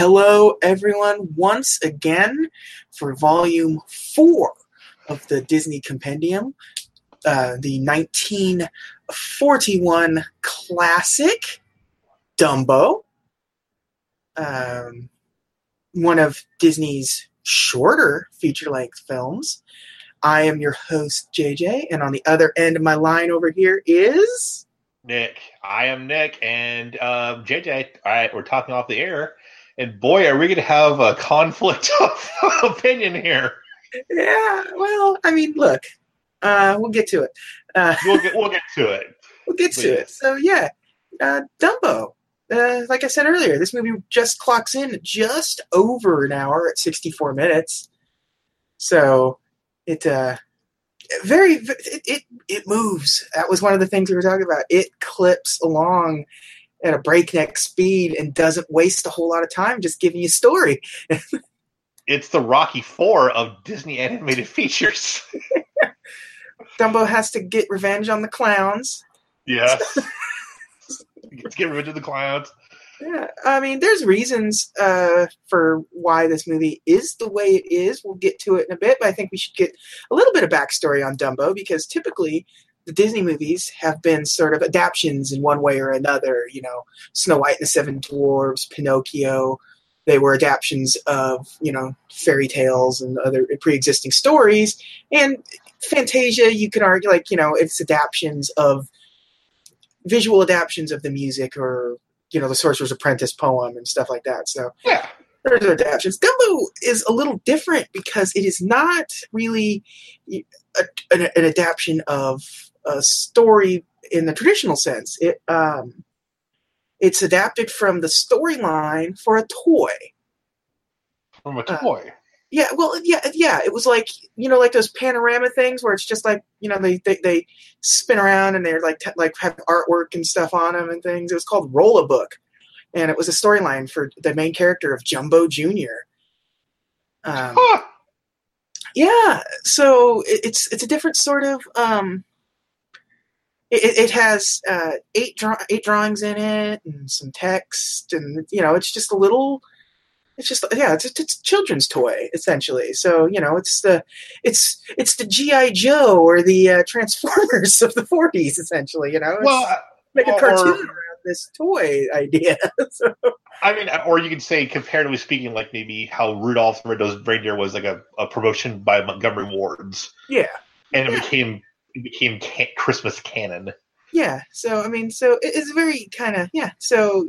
Hello, everyone, once again for volume four of the Disney Compendium, uh, the 1941 classic Dumbo, um, one of Disney's shorter feature length films. I am your host, JJ, and on the other end of my line over here is. Nick. I am Nick, and JJ. All right, we're talking off the air, and boy, are we going to have a conflict of opinion here. Yeah, well, I mean, look, uh, we'll get to it. Uh, we'll get we'll get to it. We'll get to it. So yeah, uh, Dumbo. Uh, like I said earlier, this movie just clocks in just over an hour at 64 minutes. So it uh, very it, it it moves. That was one of the things we were talking about. It clips along at a breakneck speed and doesn't waste a whole lot of time just giving you story. it's the Rocky Four of Disney animated features. Dumbo has to get revenge on the clowns. Yes. Let's get revenge of the clowns. Yeah, I mean, there's reasons uh, for why this movie is the way it is. We'll get to it in a bit, but I think we should get a little bit of backstory on Dumbo because typically the Disney movies have been sort of adaptations in one way or another. You know, Snow White and the Seven Dwarfs, Pinocchio. They were adaptations of you know fairy tales and other pre-existing stories, and Fantasia. You could argue like you know it's adaptations of visual adaptations of the music or you know the Sorcerer's Apprentice poem and stuff like that. So yeah, there's adaptations. Dumbo is a little different because it is not really a, an, an, adaptation of a story in the traditional sense. It um, it's adapted from the storyline for a toy. From a toy. Uh, yeah, well, yeah, yeah. It was like you know, like those panorama things where it's just like you know they they, they spin around and they're like t- like have artwork and stuff on them and things. It was called Roll a Book, and it was a storyline for the main character of Jumbo Junior. Um, huh. Yeah, so it, it's it's a different sort of. Um, it, it has uh, eight draw- eight drawings in it and some text, and you know, it's just a little it's just yeah, it's, it's a children's toy essentially. So you know, it's the it's it's the GI Joe or the uh, Transformers of the '40s essentially. You know, it's, well, make a cartoon or, around this toy idea. so. I mean, or you could say, comparatively speaking, like maybe how Rudolph the Red-Nosed Reindeer was like a, a promotion by Montgomery Wards. Yeah, and it yeah. became it became ca- Christmas canon. Yeah, so I mean, so it, it's very kind of yeah. So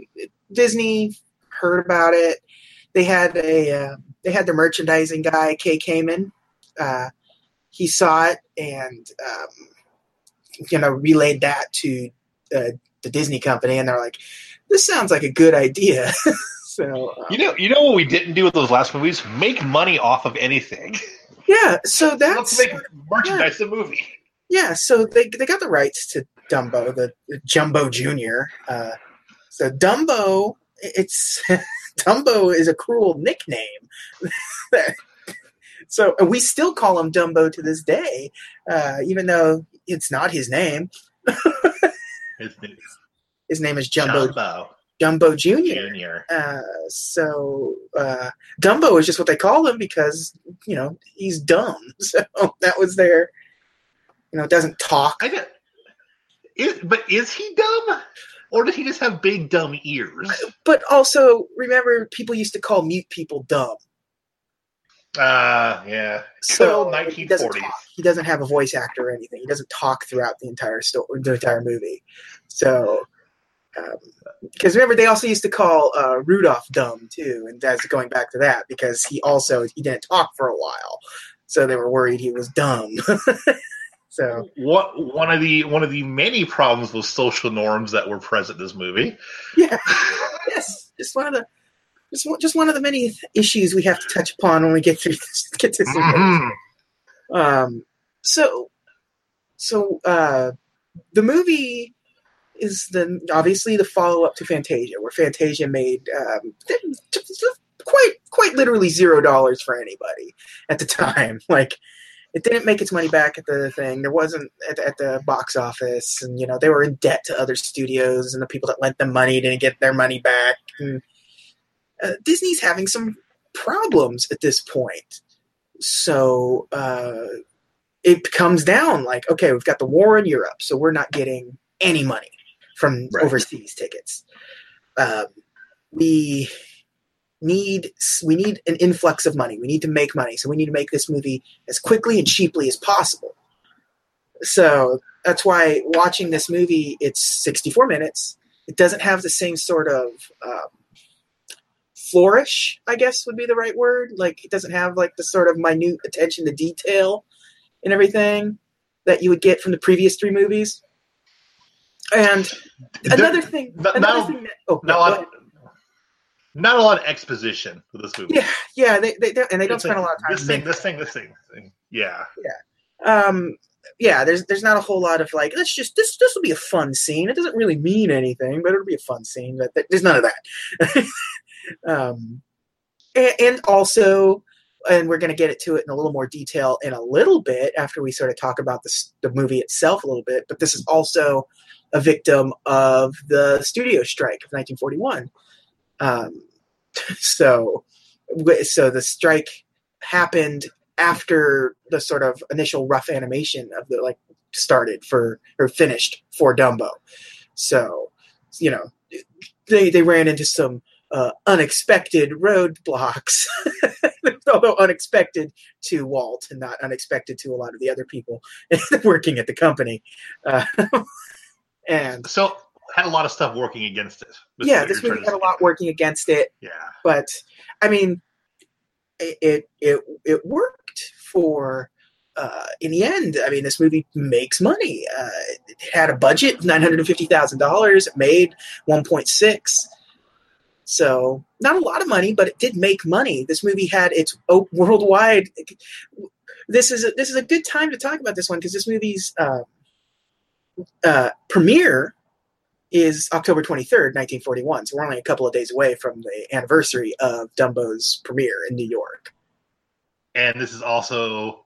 Disney heard about it they had a uh, they had the merchandising guy Kay Kamen. Uh, he saw it and um, you know relayed that to uh, the Disney company, and they're like, "This sounds like a good idea." so um, you know, you know what we didn't do with those last movies? Make money off of anything. Yeah, so that's let's make merchandise yeah. the movie. Yeah, so they they got the rights to Dumbo, the, the Jumbo Junior. Uh, so Dumbo, it's Dumbo is a cruel nickname. so we still call him Dumbo to this day, uh, even though it's not his name. his, name his name is Jumbo. Jumbo. Jumbo Junior. Junior. Uh, so uh, Dumbo is just what they call him because you know he's dumb. So that was their, you know, doesn't talk. I get, is, but is he dumb? or did he just have big dumb ears? But also, remember, people used to call mute people dumb. Uh, yeah. So he doesn't, talk. he doesn't have a voice actor or anything. He doesn't talk throughout the entire story, the entire movie. So, because um, remember, they also used to call uh, Rudolph dumb too, and that's going back to that because he also he didn't talk for a while, so they were worried he was dumb. So what one of the one of the many problems with social norms that were present in this movie. Yeah. yes. Just one of the just one, just one of the many issues we have to touch upon when we get through this, get to. Mm-hmm. Um so so uh the movie is the obviously the follow up to Fantasia, where Fantasia made um, quite quite literally zero dollars for anybody at the time. Like it didn't make its money back at the thing. There wasn't at, at, the box office, and you know they were in debt to other studios, and the people that lent them money didn't get their money back. And uh, Disney's having some problems at this point. So uh, it comes down like, okay, we've got the war in Europe, so we're not getting any money from Right. overseas tickets. Um, we need we need an influx of money. We need to make money, so we need to make this movie as quickly and cheaply as possible. So that's why watching this movie, it's 64 minutes. It doesn't have the same sort of um, flourish, I guess would be the right word. Like it doesn't have like the sort of minute attention to detail and everything that you would get from the previous three movies. And another thing, another now- thing that, oh, Not a go lot, ahead. Not a lot of exposition for this movie. yeah, yeah, they, they and they don't It's spend a lot of time. This thing, this thing, this thing, this thing. Yeah. um yeah there's there's not a whole lot of like let's just this this will be a fun scene it doesn't really mean anything but it'll be a fun scene but there's none of that um and, and also and we're going to get it to it in a little more detail in a little bit after we sort of talk about this, the movie itself a little bit but this is also a victim of the studio strike of 1941 um so so the strike happened after the sort of initial rough animation of the like started for or finished for Dumbo. So, you know, they they ran into some uh, unexpected roadblocks, although unexpected to Walt and not unexpected to a lot of the other people working at the company. Uh, and So had a lot of stuff working against it. That's yeah, this movie had a lot working against it. Yeah. but I mean, it it it, it worked for. Uh, in the end, I mean, this movie makes money. Uh, it had a budget of nine hundred and fifty thousand dollars. It made one point six. So not a lot of money, but it did make money. This movie had its worldwide. This is a, this is a good time to talk about this one because this movie's uh, uh, premiere is October 23rd, 1941. So we're only a couple of days away from the anniversary of Dumbo's premiere in New York. And this is also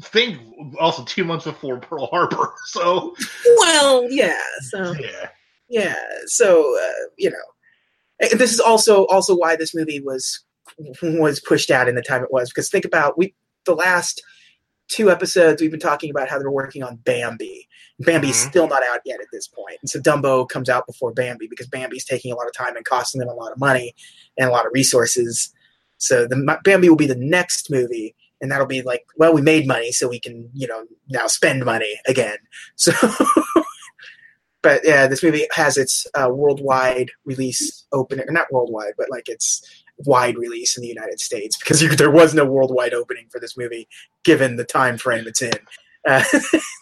think also two months before Pearl Harbor. So Well, yeah. So yeah. yeah. So uh, you know, this is also also why this movie was was pushed out in the time it was because think about we the last two episodes we've been talking about how they're working on Bambi. Bambi's Mhm. still not out yet at this point, and so Dumbo comes out before Bambi because Bambi's taking a lot of time and costing them a lot of money and a lot of resources. So the Bambi will be the next movie, and that'll be like, well, we made money, so we can you know now spend money again. So. But yeah, this movie has its uh, worldwide release opening, not worldwide, but like its wide release in the United States because there was no worldwide opening for this movie given the time frame it's in. Uh,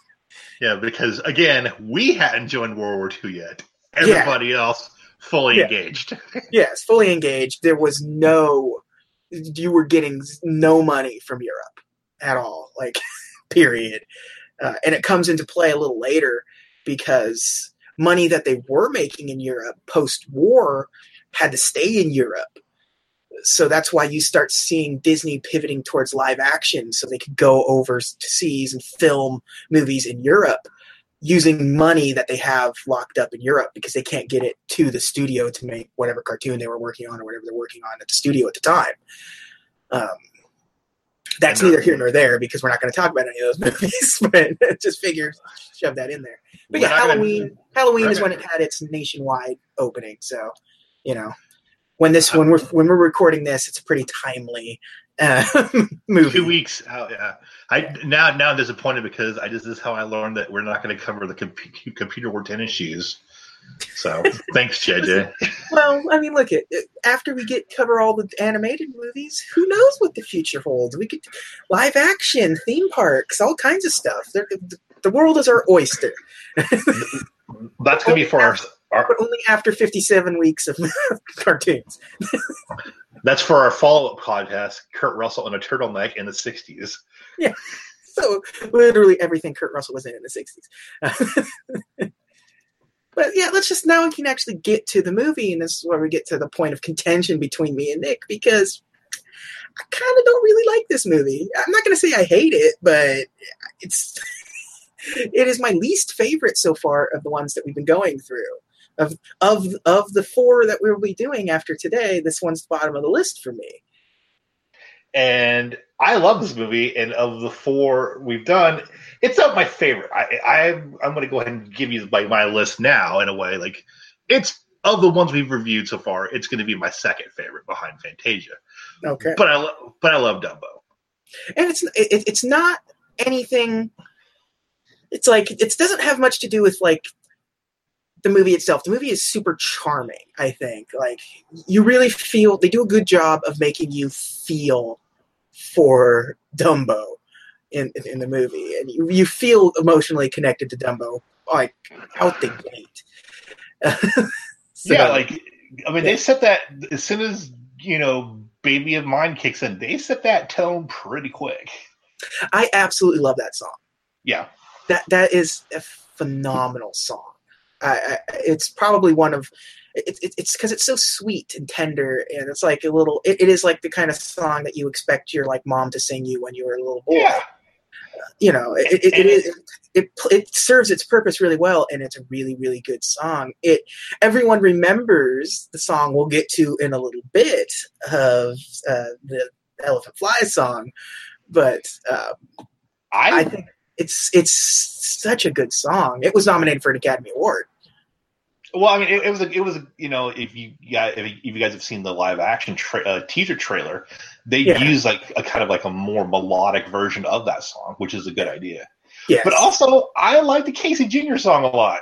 Yeah, because again, we hadn't joined World War II yet. Everybody else fully Yeah. engaged. yes, fully engaged. There was no, you were getting no money from Europe at all, like, period. Uh, and it comes into play a little later because money that they were making in Europe post war had to stay in Europe. So that's why you start seeing Disney pivoting towards live action so they could go overseas and film movies in Europe using money that they have locked up in Europe because they can't get it to the studio to make whatever cartoon they were working on or whatever they're working on at the studio at the time. Um, that's uh, neither here nor there because we're not going to talk about any of those movies, but just figure shove that in there. But yeah, not gonna- Halloween. Halloween is when it had its nationwide opening. So, you know, when this when we're when we're recording this, it's a pretty timely uh, movie. Two weeks out, yeah. I now now I'm disappointed because I just this is how I learned that we're not going to cover the compu- computer wore tennis shoes. So thanks, JJ. Well, I mean, look at after we get cover all the animated movies, who knows what the future holds? We could live action, theme parks, all kinds of stuff. They're, the world is our oyster, That's to be for our, our but only after fifty-seven weeks of cartoons. that's for our follow up podcast. Kurt Russell in a turtleneck in the '60s. Yeah. So literally everything Kurt Russell was in in the sixties. but yeah, let's just now we can actually get to the movie, and this is where we get to the point of contention between me and Nick because I kind of don't really like this movie. I'm not going to say I hate it, but it's it is my least favorite so far of the ones that we've been going through. Of of of the four that we'll be doing after today, this one's the bottom of the list for me. And I love this movie, and of the four we've done, it's not my favorite. I, I I'm going to go ahead and give you my, my list now in a way. Like it's of the ones we've reviewed so far, it's going to be my second favorite behind Fantasia. Okay, But I but I love Dumbo. and it's it, it's not anything. It's like it doesn't have much to do with like the movie itself. The movie is super charming. I think like you really feel they do a good job of making you feel for Dumbo in in, in the movie, and you, you feel emotionally connected to Dumbo like out the gate. So- yeah, like I mean, Yeah. they set that as soon as you know, "Baby of Mine" kicks in, they set that tone pretty quick. I absolutely love that song. Yeah, that that is a phenomenal song. I, I, it's probably one of it, it, it's because it's so sweet and tender, and it's like a little. It, it is like the kind of song that you expect your like mom to sing you when you were a little boy. yeah, You know, it, it, it is. It, it serves its purpose really well, and it's a really really good song. It everyone remembers the song we'll get to in a little bit of uh, the Elephant Fly song, but uh, I, I think it's it's such a good song. It was nominated for an Academy Award. well, I mean, it, it was a, it was a, you know, if you yeah, if, you- guys have seen the live action tra- uh, teaser trailer, they Yeah. use like a kind of like a more melodic version of that song, which is a good idea. Yes. But also, I like the Casey Jr. song a lot.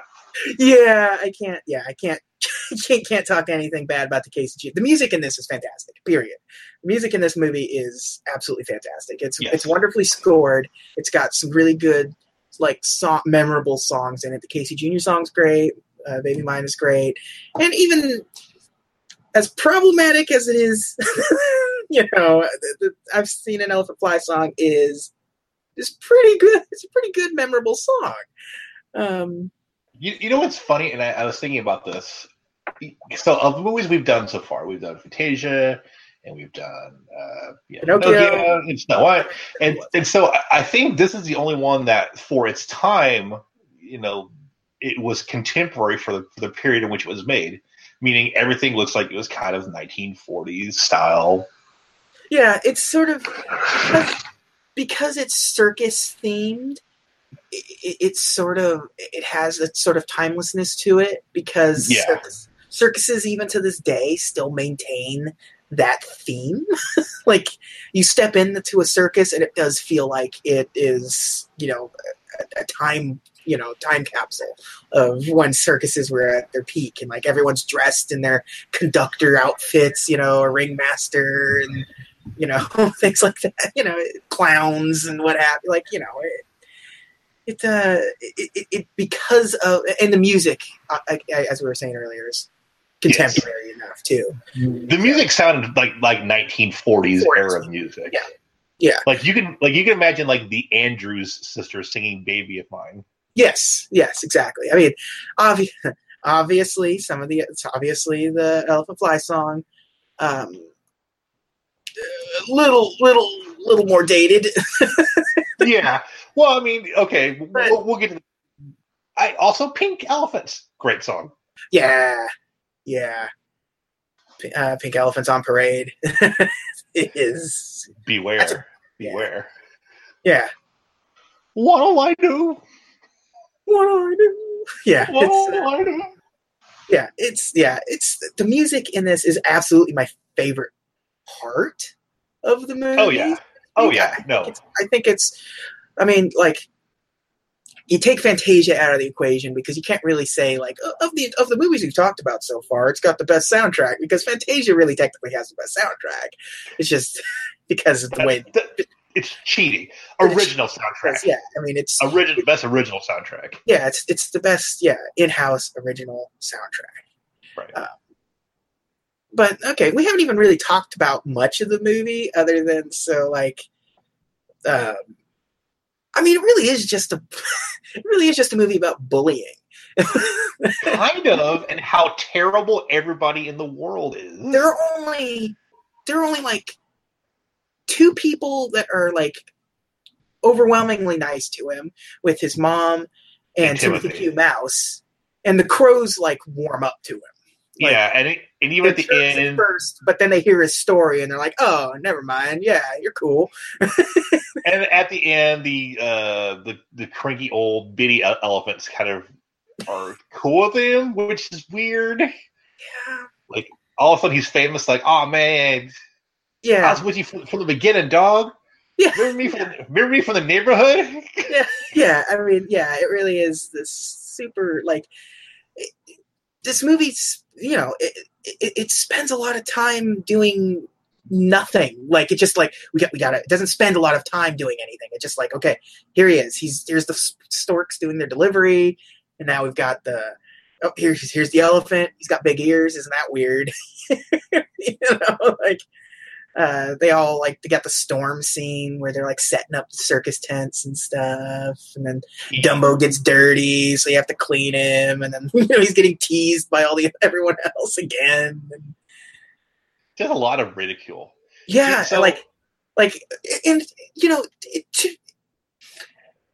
yeah, I can't. Yeah, I can't. can't can't talk anything bad about the Casey G. The music in this is fantastic. Period. The music in this movie is absolutely fantastic. It's Yes. it's wonderfully scored. It's got some really good like song, memorable songs in it. The Casey Jr. song's great. Uh, Baby Mine is great, and even as problematic as it is, you know, the, the, I've seen an Elephant Fly song is is pretty good. It's a pretty good, memorable song. Um, You, you know what's funny? And I, I was thinking about this. So, of the movies we've done so far, we've done Fantasia, and we've done uh, yeah, Pinocchio. Pinocchio and Snow White, and and so I- think this is the only one that, for its time, you know, it was contemporary for the for the period in which it was made. Meaning, everything looks like it was kind of 1940s style. Yeah, it's sort of because, it's circus themed. It, it's sort of it has a sort of timelessness to it because Yeah. circus, circuses even to this day still maintain that theme. like you step into a circus and it does feel like it is you know a, a time you know time capsule of when circuses were at their peak and like everyone's dressed in their conductor outfits you know a ringmaster and you know things like that you know clowns and what have you like you know it, it uh it, it, because of and the music uh, as we were saying earlier is contemporary enough too The music sounded like like 1940s era music. Yeah. Yeah. Like you can like you can imagine like the Andrews sisters singing "Baby of Mine." yes yes exactly i mean obvi- obviously some of the it's obviously the elephant fly song um little little little more dated yeah. Well, I mean, okay, But- we'll, we'll get to. I also Pink Elephants, great song. Yeah, yeah. Uh, Pink Elephants on Parade is Beware, a- yeah. beware. yeah. What'll I do? What do I do? Yeah, What'll uh, I do? yeah, it's yeah, it's the music in this is absolutely my favorite part of the movie. Oh yeah, oh yeah. No, It's, I think it's. I mean, like, you take Fantasia out of the equation because you can't really say like of the of the movies we've talked about so far, it's got the best soundtrack because Fantasia really technically has the best soundtrack. It's just because of the way. It's cheating. Original soundtrack. Yeah, I mean, it's Original, best original soundtrack. yeah, it's it's the best yeah in house original soundtrack. Right. But okay, we haven't even really talked about much of the movie other than so like, um, I mean, it really is just a, it really is just a movie about bullying. kind of, and how terrible everybody in the world is. there are only there are only like two people that are like overwhelmingly nice to him with his mom and And Timothy Timothy. Q Mouse and the crows like warm up to him. Like, yeah, and it, and even at the end, first, but then they hear his story and they're like, "Oh, never mind. Yeah, you're cool." and at the end, the uh, the the cranky old bitty elephants kind of are cool with him, which is weird. Yeah, Like All of a sudden, he's famous. Like, oh man, Yeah. I was with you from, from the beginning, dog. Yeah. Remember me from the, remember me from the neighborhood? yeah. Yeah. I mean, yeah, it really is this super like this movie's. You know, it, it it spends a lot of time doing nothing. Like it just like we got we got it. Doesn't spend a lot of time doing anything. It's just like okay, here he is. He's here's the storks doing their delivery, and now we've got the oh here's here's the elephant. He's got big ears. Isn't that weird? you know, like uh, they all like they got the storm scene where they're like setting up circus tents and stuff, and then Dumbo gets dirty, so you have to clean him, and then you know he's getting teased by all the everyone else again. And, There's a lot of ridicule. yeah, So- like like and you know to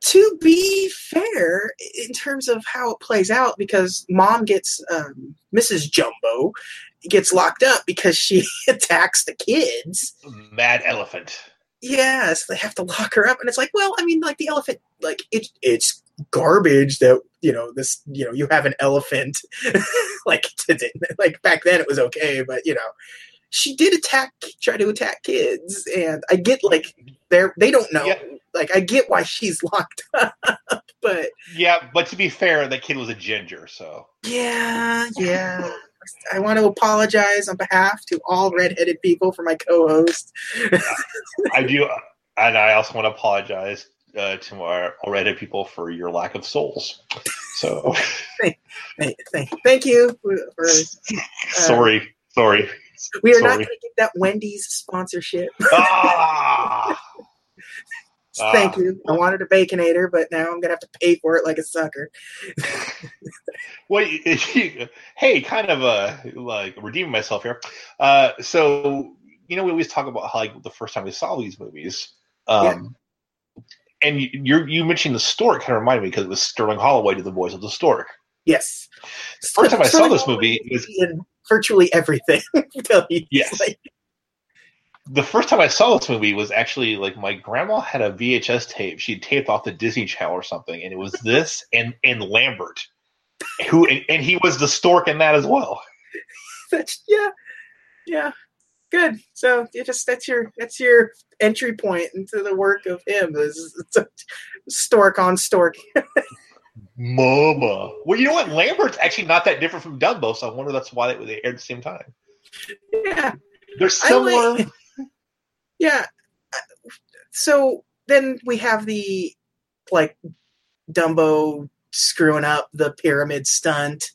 to be fair in terms of how it plays out because mom gets um, mrs jumbo gets locked up because she attacks the kids Mad elephant. yes they have to lock her up and it's like well i mean like the elephant like it, it's garbage that you know this you know you have an elephant like today, like back then it was okay but you know she did attack try to attack kids and i get like they're they don't know Yeah. like i get why she's locked up but Yeah, but to be fair, that kid was a ginger, so yeah yeah I want to apologize on behalf to all redheaded people for my co-host. I do, and I also want to apologize uh, to our already people for your lack of souls. So Thank, thank, thank you for. for sorry, sorry. we are not Sorry. going to get that Wendy's sponsorship. ah, Thank Ah. you. I wanted a baconator, but now I'm gonna have to pay for it like a sucker. well, you- you- hey, kind of uh, like redeeming myself here. Uh, so you know, we always talk about how like the first time we saw these movies. Um, And you, you're, you mentioned the stork kind of reminded me because it was Sterling Holloway to the voice of the stork. Yes. First time I saw this movie was in virtually everything. Yes. Like, the first time I saw this movie was actually like my grandma had a VHS tape. She taped off the Disney Channel or something, and it was this and and Lambert, who and, and he was the stork in that as well. that's yeah, yeah. Good. So you just that's your that's your entry point into the work of him. Is stork on stork. Mama. Well, you know what? Lambert's actually not that different from Dumbo, so I wonder that's why they, they aired at the same time. Yeah. They're similar. like- Yeah. So then we have the like Dumbo screwing up the pyramid stunt.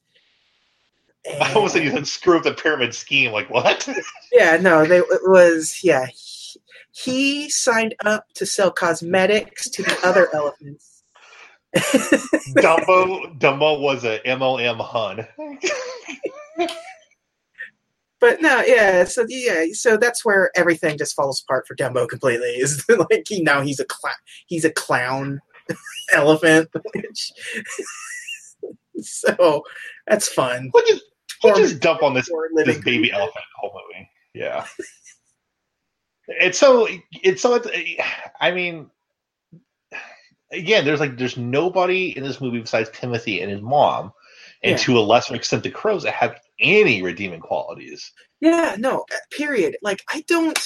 I almost said you And- screw up the pyramid scheme. Like what? Yeah, no, they, it was yeah. He, he signed up to sell cosmetics to the other elephants. Dumbo. Dumbo was a MLM hun. but no, yeah, so yeah, so that's where everything just falls apart for Dumbo completely. Is like he now he's a clown, he's a clown elephant, which so that's fun. We'll just, we'll just dump on this this baby elephant the whole movie. Yeah. it's so it's so it's, I mean again, there's like there's nobody in this movie besides Timothy and his mom, and Yeah. to a lesser extent the crows that have any redeeming qualities. Yeah, no, uh, period. Like I don't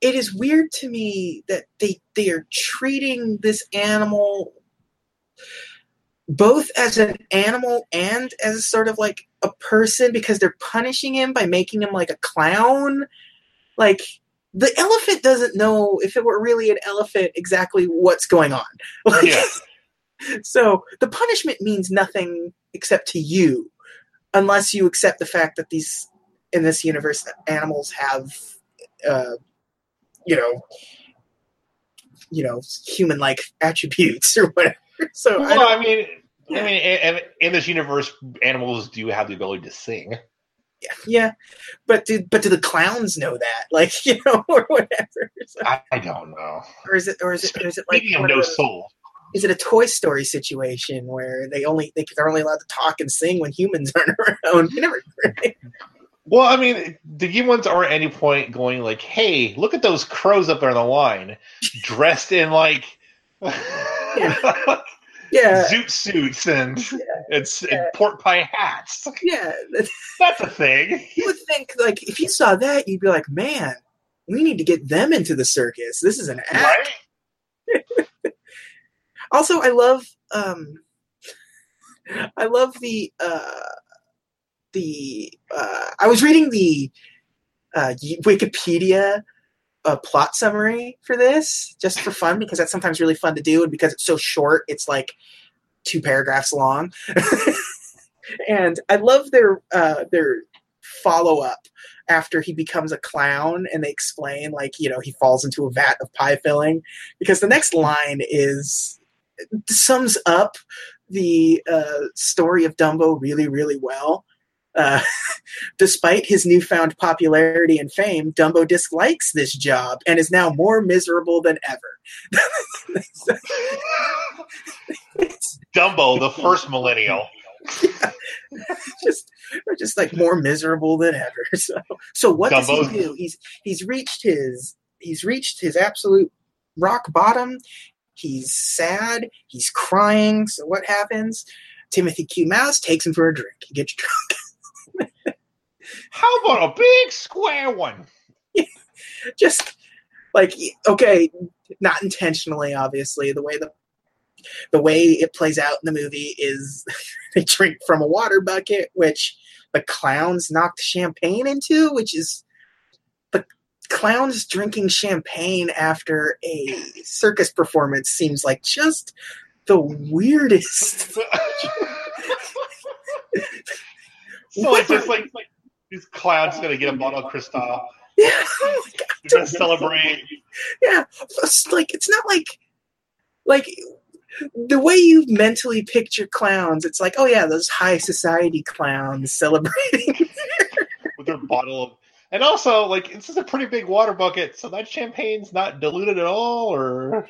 it is weird to me that they they are treating this animal both as an animal and as sort of like a person because they're punishing him by making him like a clown. Like the elephant doesn't know if it were really an elephant exactly what's going on. Like, Yeah. so the punishment means nothing except to you, unless you accept the fact that these in this universe animals have, uh, you know, you know, human-like attributes or whatever. So I Well, don't, I mean, I mean, in, in this universe, animals do have the ability to sing. yeah, yeah, but do but do the clowns know that? Like you know, or whatever. So, I, I don't know. or is it or is it or is it like Speaking of no soul, is it a Toy Story situation where they only they, they're only allowed to talk and sing when humans aren't around? You never. Well, I mean, the humans are at any point going like, "Hey, look at those crows up there on the line, dressed in like." yeah. zoot suits and Yeah. it's Yeah. and pork pie hats. Yeah, That's a thing. you would think like if you saw that, you'd be like, "Man, we need to get them into the circus. This is an act." Right? Also, I love um I love the uh the uh I was reading the uh Wikipedia uh, plot summary for this just for fun because that's sometimes really fun to do and because it's so short it's like two paragraphs long. And i love their uh their follow-up after he becomes a clown and they explain like you know he falls into a vat of pie filling because the next line is sums up the uh, story of Dumbo really, really well. Uh, despite his newfound popularity and fame, Dumbo dislikes this job and is now more miserable than ever. Dumbo, the first millennial. just, we're just like more miserable than ever. So, so what does he do? He's he's reached his he's reached his absolute rock bottom. He's sad. He's crying. So what happens? Timothy Q. Mouse takes him for a drink. He gets drunk. How about a big square one? Just like okay, not intentionally, obviously. The way the the way it plays out in the movie is they drink from a water bucket, which the clowns knocked champagne into, which is clowns drinking champagne after a circus performance seems like just the weirdest. so it's just like, like these clowns gonna get a bottle of Cristal. Yeah, oh my God, They're gonna celebrate. yeah. It's like it's not like like the way you mentally picture clowns. It's like, oh yeah, those high society clowns celebrating. with their bottle of and also like this is a pretty big water bucket, so that champagne's not diluted at all or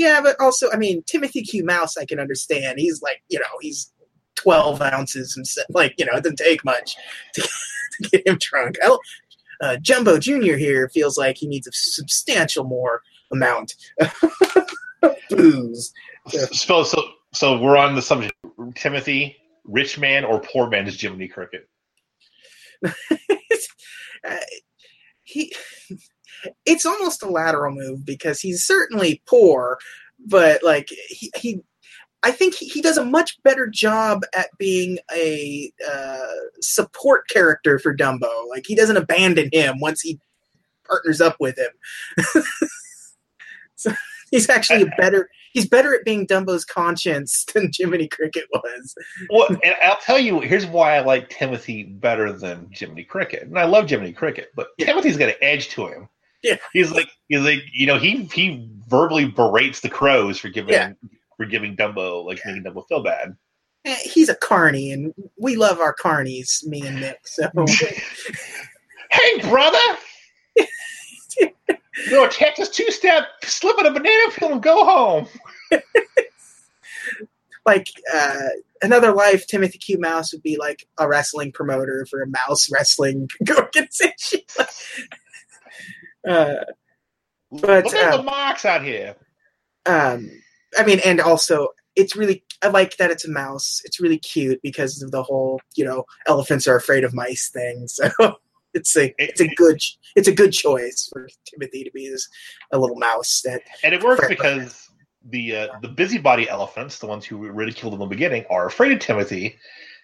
yeah, but also, I mean, Timothy Q. Mouse, I can understand. He's like, you know, he's twelve ounces himself. Like, you know, it doesn't take much to, to get him drunk. I, uh, Jumbo Junior here feels like he needs a substantial more amount of booze. So so so we're on the subject. Timothy, rich man or poor man is Jiminy Cricket. uh, he it's almost a lateral move because he's certainly poor but like he, he i think he, he does a much better job at being a uh, support character for dumbo. Like he doesn't abandon him once he partners up with him. So he's actually a better he's better at being dumbo's conscience than jiminy cricket was Well, and I'll tell you, here's why I like Timothy better than Jiminy Cricket. And I love Jiminy Cricket, but Yeah. Timothy's got an edge to him. Yeah. He's like he's like, you know, he he verbally berates the crows for giving Yeah. for giving Dumbo like making Dumbo feel bad. He's a carny and we love our carnies me and nick so Hey brother! You know, a Texas two step, slip in a banana peel and go home. like uh, another life, Timothy Q. Mouse would be like a wrestling promoter for a mouse wrestling organization. uh, But, Look at uh, the marks out here. um, I mean, and also it's really I like that it's a mouse. It's really cute because of the whole you know elephants are afraid of mice thing. So it's a it's a good it's a good choice for Timothy to be this a little mouse that And it works because the uh, the busybody elephants, the ones who were ridiculed in the beginning, are afraid of Timothy,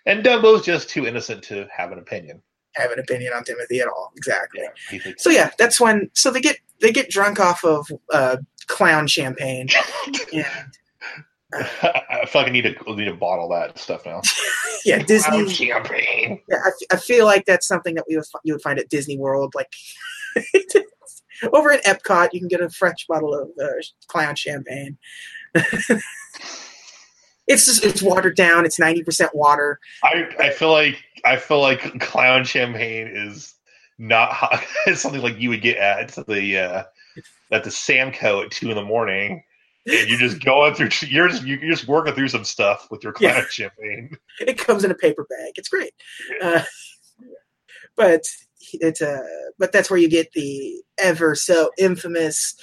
and Dumbo's just too innocent to have an opinion. have an opinion on Timothy at all. Exactly. Yeah, So yeah, that's when. So they get they get drunk off of uh, clown champagne, and I feel like I need to need to bottle that stuff now. yeah, Disney. Disney champagne. Yeah, I, f- I feel like that's something that we would fi- you would find at Disney World. Like over at Epcot, you can get a fresh bottle of uh, clown champagne. it's just it's watered down. It's ninety percent water. I I feel like I feel like clown champagne is not hot. It's something like you would get at the uh, at the Samco at two in the morning. And you're just going through. You're just you're just working through some stuff with your Yeah. clan champagne. it comes in a paper bag. It's great. Uh, but it's uh, but that's where you get the ever so infamous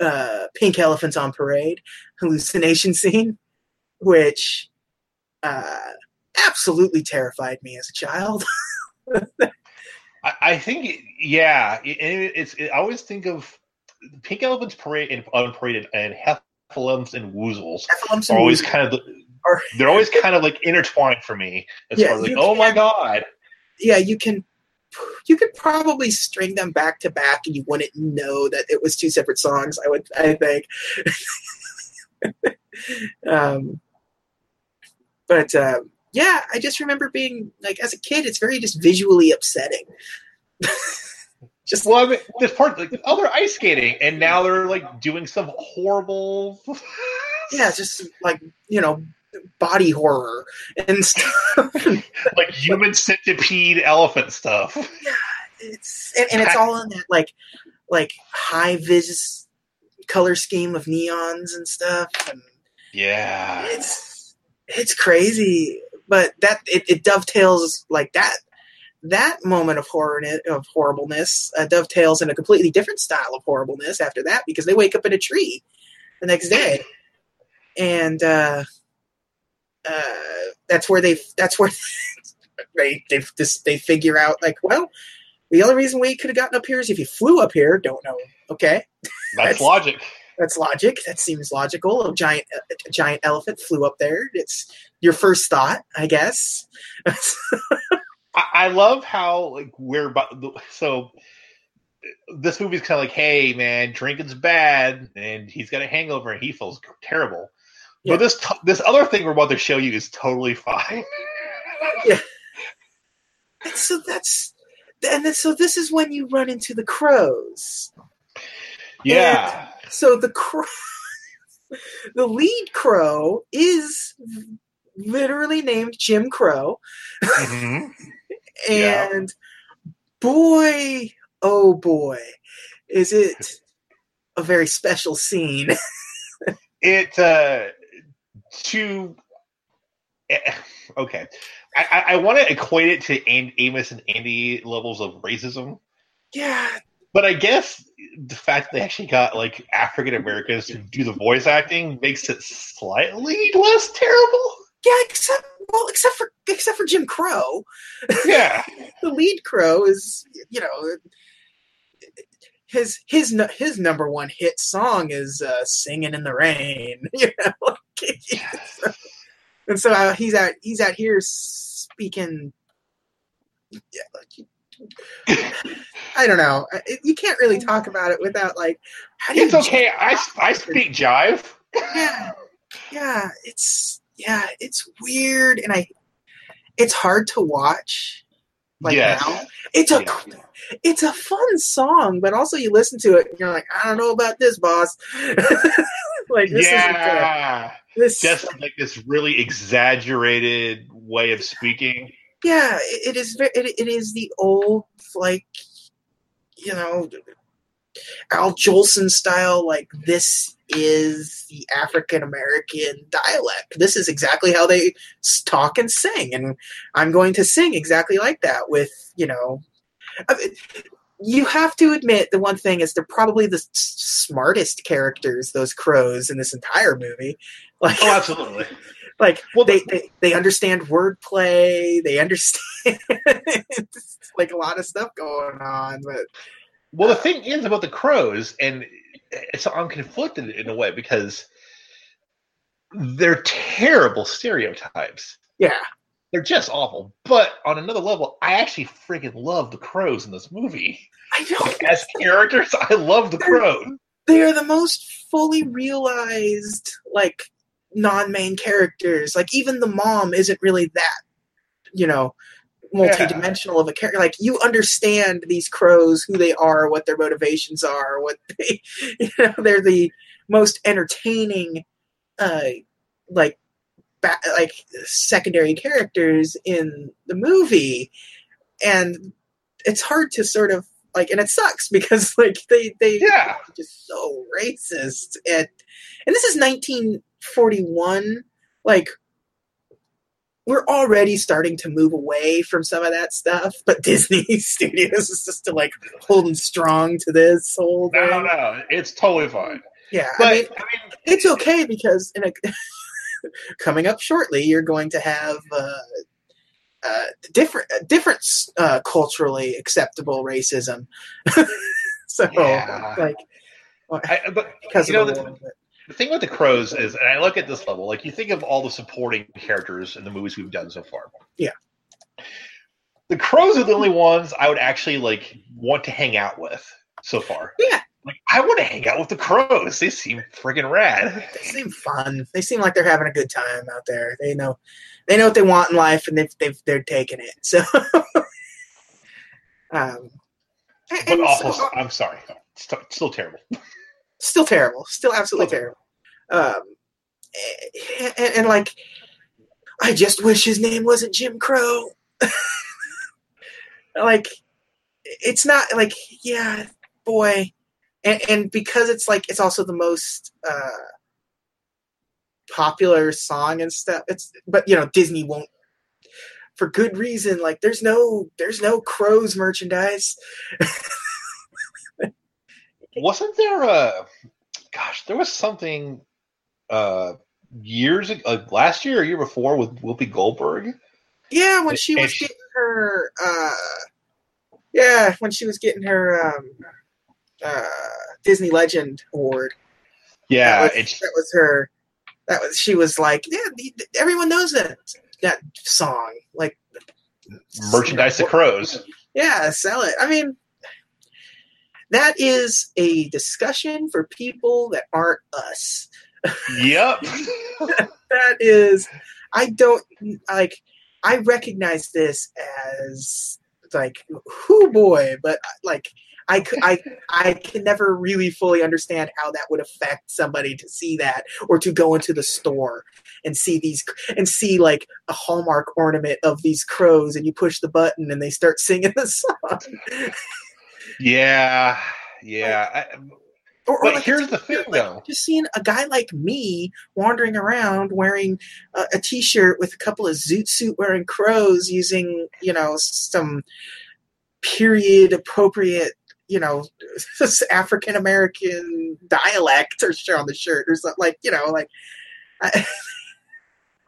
uh, pink elephants on parade hallucination scene, which uh, absolutely terrified me as a child. I, I think, yeah, it, it- it's. It, I always think of Pink Elephant's parade and on parade and Heffalumps and Woozles are always kind of the, are- they're always kind of like intertwined for me as Yeah, far as like, oh my can't- god, yeah, you can you could probably string them back to back and you wouldn't know that it was two separate songs. I would, I think. um, but uh, yeah, I just remember being like, as a kid, it's very just visually upsetting. just Well, I mean, this part like oh, they're ice skating, and now they're like doing some horrible. yeah, just like you know, body horror and stuff. like human centipede elephant stuff. Yeah, it's and, and it's all in that like like high vis color scheme of neons and stuff and Yeah, it's it's crazy but that it, it dovetails like that that moment of horror of horribleness uh, dovetails in a completely different style of horribleness after that because they wake up in a tree the next day and uh uh that's where they that's where they they just they figure out like well the only reason we could have gotten up here is if you flew up here don't know okay that's That's- logic. that's logic. That seems logical. A giant, a giant elephant flew up there. It's your first thought, I guess. I, I love how like we're about so. This movie's kind of like, hey man, drinking's bad, and he's got a hangover, and he feels terrible. Yeah. But this t- this other thing we're about to show you is totally fine. and so that's, and then, so this is when you run into the crows. yeah, So the crow, the lead crow is literally named Jim Crow, mm-hmm. Mhm. Yeah. and boy, oh boy, is it a very special scene. it uh to eh, okay i i, want to equate it to amos and andy levels of racism yeah, but i guess the fact that they actually got like african americans to do the voice acting makes it slightly less terrible Yeah, except well, except for except for Jim Crow, yeah the lead crow is you know his his his number one hit song is uh, "Singing in the Rain," you know, and so uh, he's out he's out here speaking. Yeah, like, I don't know. You can't really talk about it without like. How do you it's okay i i speak jive yeah yeah it's yeah it's weird and i it's hard to watch like Yes. now. It's a Yeah. it's a fun song but also you listen to it and you're like i don't know about this boss. Like this is yeah. This just like this really exaggerated way of speaking. Yeah it, is it, it is the old like you know al jolson style like this is the african american dialect. This is exactly how they talk and sing and i'm going to sing exactly like that with you know I mean, you have to admit the one thing is they're probably the s- smartest characters those crows in this entire movie. Like oh absolutely. like Well, they, they they understand wordplay they understand like a lot of stuff going on but Well, the thing is about the crows, and it's I'm conflicted in a way because they're terrible stereotypes. yeah They're just awful. But on another level, I actually freaking love the crows in this movie. i know As characters, I love the crows. they are the most fully realized like non-main characters like even the mom isn't really that you know multi-dimensional of a character like you understand these crows who they are what their motivations are what they you know they're the most entertaining uh like ba- like secondary characters in the movie and it's hard to sort of like, and it sucks because like they they Yeah. just so racist and and this is 1941. Like we're already starting to move away from some of that stuff, but Disney Studios is just like holding strong to this whole thing. No, no, it's totally fine. Yeah, But I mean, I mean, it's okay because in a coming up shortly, you're going to have uh, uh, different different uh, culturally acceptable racism. so, Yeah. like, I, but because you know, the the- war, but- the thing with the crows is, and I look at this level, like you think of all the supporting characters in the movies we've done so far. Yeah. The crows are the only ones I would actually like want to hang out with so far. Yeah. Like I want to hang out with the crows. They seem friggin' rad. they seem fun. They seem like they're having a good time out there. They know they know what they want in life, and they've, they've they're taking it. So, um, But so- I'm sorry. It's t- still terrible. still terrible, still absolutely Still terrible. Um, and, and, like, I just wish his name wasn't Jim Crow. like, it's not like, yeah, boy, and, and because it's like it's also the most uh, popular song and stuff. It's but you know Disney won't. For good reason, like there's no there's no crows merchandise. Wasn't there a? Gosh, there was something. Uh, years ago, like last year or year before with Whoopi Goldberg. Yeah, when she And was she- getting her, uh, yeah, when she was getting her um, uh, Disney Legend award. Yeah, that was, that was her. That was she was like, yeah, everyone knows that that song. Like merchandise the crows. Yeah, sell it. I mean, that is a discussion for people that aren't us. Yep. that is i don't like i recognize this as like who boy but like I I I can never really fully understand how that would affect somebody to see that or to go into the store and see these and see like a hallmark ornament of these crows and you push the button and they start singing the song yeah. Yeah. I, or, or but like here's the thing, like, though. just seeing a guy like me wandering around wearing a, a t-shirt with a couple of zoot suit wearing crows using you know some period appropriate you know african american dialect or on the shirt or something like you know like I,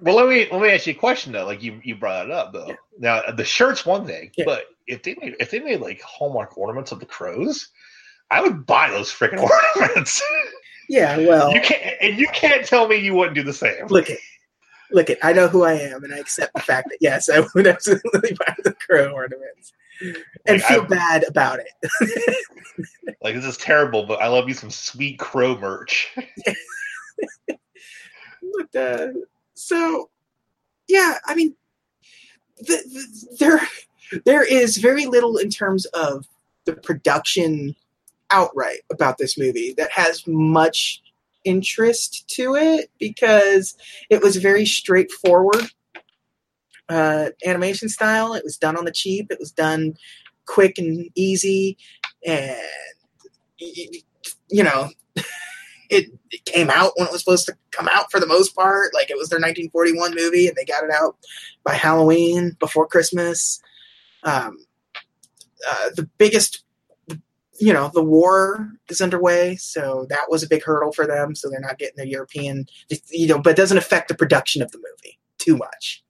Well, let me let me ask you a question though. Like you you brought it up though. Yeah. Now the shirt's one thing, Yeah. but if they made if they made like hallmark ornaments of the crows, I would buy those freaking ornaments. yeah well you can't and you can't tell me you wouldn't do the same. look it look it i know who i am and i accept the fact that yes i would absolutely buy the crow ornaments and Like, feel I- bad about it Like this is terrible, but I love you some sweet crow merch. But, uh, so, yeah, I mean, the, the, there there is very little in terms of the production outright about this movie that has much interest to it because it was very straightforward uh, animation style. It was done on the cheap. It was done quick and easy, and you know, it, it came out when it was supposed to come out for the most part. Like it was their 1941 movie, and they got it out by Halloween before Christmas. Um, uh, the biggest, you know, the war is underway, so that was a big hurdle for them. So they're not getting their European, you know, but it doesn't affect the production of the movie too much.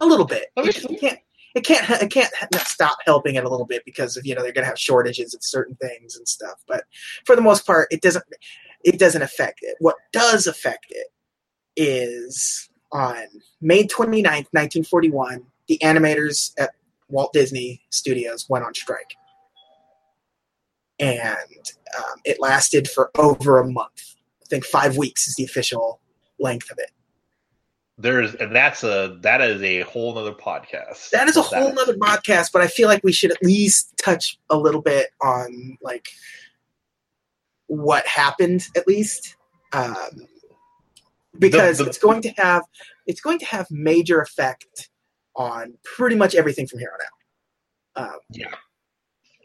A little bit. It can't. It can't. It can't stop helping it a little bit because of you know they're going to have shortages of certain things and stuff. But for the most part, it doesn't. It doesn't affect it. What does affect it is on May 29th, 1941, the animators at Walt Disney Studios went on strike. And um, it lasted for over a month. I think five weeks is the official length of it. There's and that's a that is a whole nother podcast. That is a whole nother podcast, but I feel like we should at least touch a little bit on like what happened at least. Um, because The- the- it's going to have it's going to have major effect on pretty much everything from here on out. Um,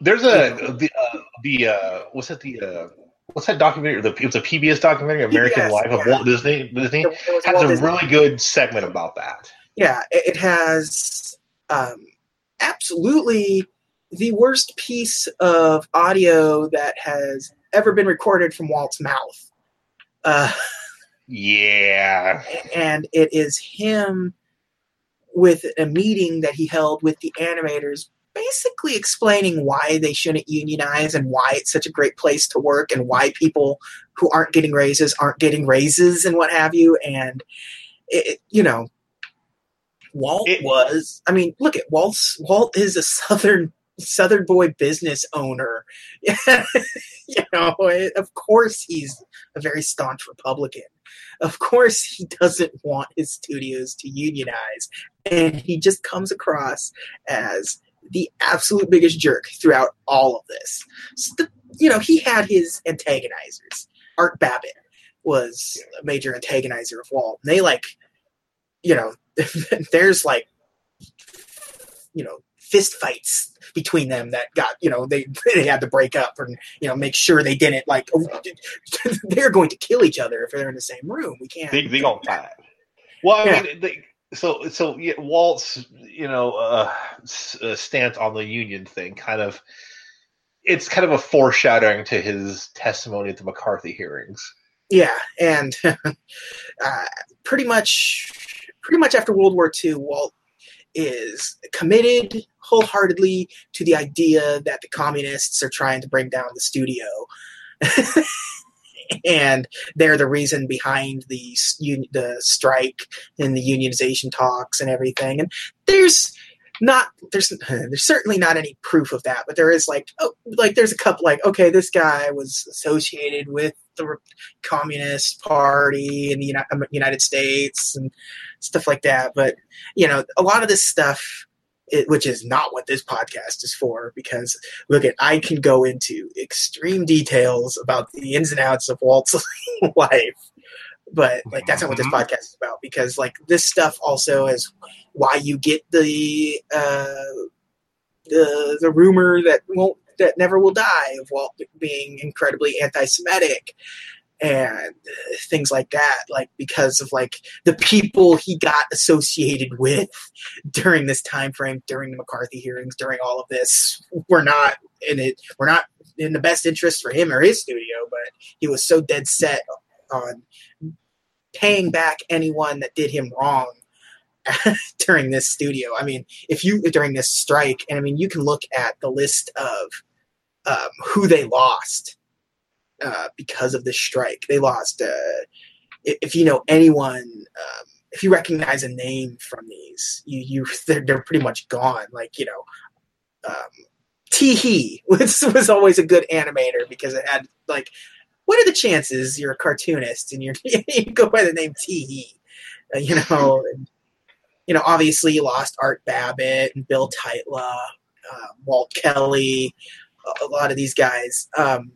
There's a the uh, the uh, what's that the uh, what's that documentary? The it's a PBS documentary, American PBS, Life of. Walt Disney. Disney there has Walt a Disney. really good segment about that. yeah, it, it has um, absolutely the worst piece of audio that has ever been recorded from Walt's mouth. Uh, Yeah, and it is him with a meeting that he held with the animators basically explaining why they shouldn't unionize and why it's such a great place to work and why people who aren't getting raises aren't getting raises and what have you. And it, you know Walt It- was I mean look at Walt's Walt is a southern southern boy business owner. You know of course he's a very staunch republican. Of course he doesn't want his studios to unionize. And he just comes across as the absolute biggest jerk throughout all of this. So the- you know he had his antagonizers. Art babbitt was a major antagonizer of walt. And they like you know there's like you know fist fights between them that got you know they they had to break up and you know make sure they didn't like oh, they're going to kill each other if they're in the same room. We can't they they don't die. Well, I Yeah. mean, they, so so yeah, Walt's you know uh, uh, stance on the union thing kind of it's kind of a foreshadowing to his testimony at the McCarthy hearings. Yeah, and uh, pretty much, pretty much after World War II, Walt is committed wholeheartedly to the idea that the communists are trying to bring down the studio, and they're the reason behind the the strike and the unionization talks and everything. And there's not there's there's certainly not any proof of that, but there is like oh like there's a couple like okay this guy was associated with the Communist Party in the um, United States and stuff like that. But you know, a lot of this stuff, it, which is not what this podcast is for, because look at I can go into extreme details about the ins and outs of Walt's life. But like that's not what this Mhm. podcast is about because like this stuff also is why you get the uh, the the rumor that won't that never will die of Walt being incredibly anti-Semitic and things like that like because of like the people he got associated with during this time frame during the McCarthy hearings during all of this we're not in it we're not in the best interest for him or his studio but he was so dead set on paying back anyone that did him wrong during this studio. I mean, if you during this strike, and I mean, you can look at the list of um, who they lost uh, because of this strike. They lost. Uh, if, you know anyone, um, if you recognize a name from these, you you they're, they're pretty much gone. Like you know. Um, Tee Hee was, was always a good animator because it had like, what are the chances you're a cartoonist and you're you go by the name Tee Hee, uh, you know, and, you know, obviously you lost Art Babbitt and Bill Tytla, uh, Walt Kelly, a, a lot of these guys, um,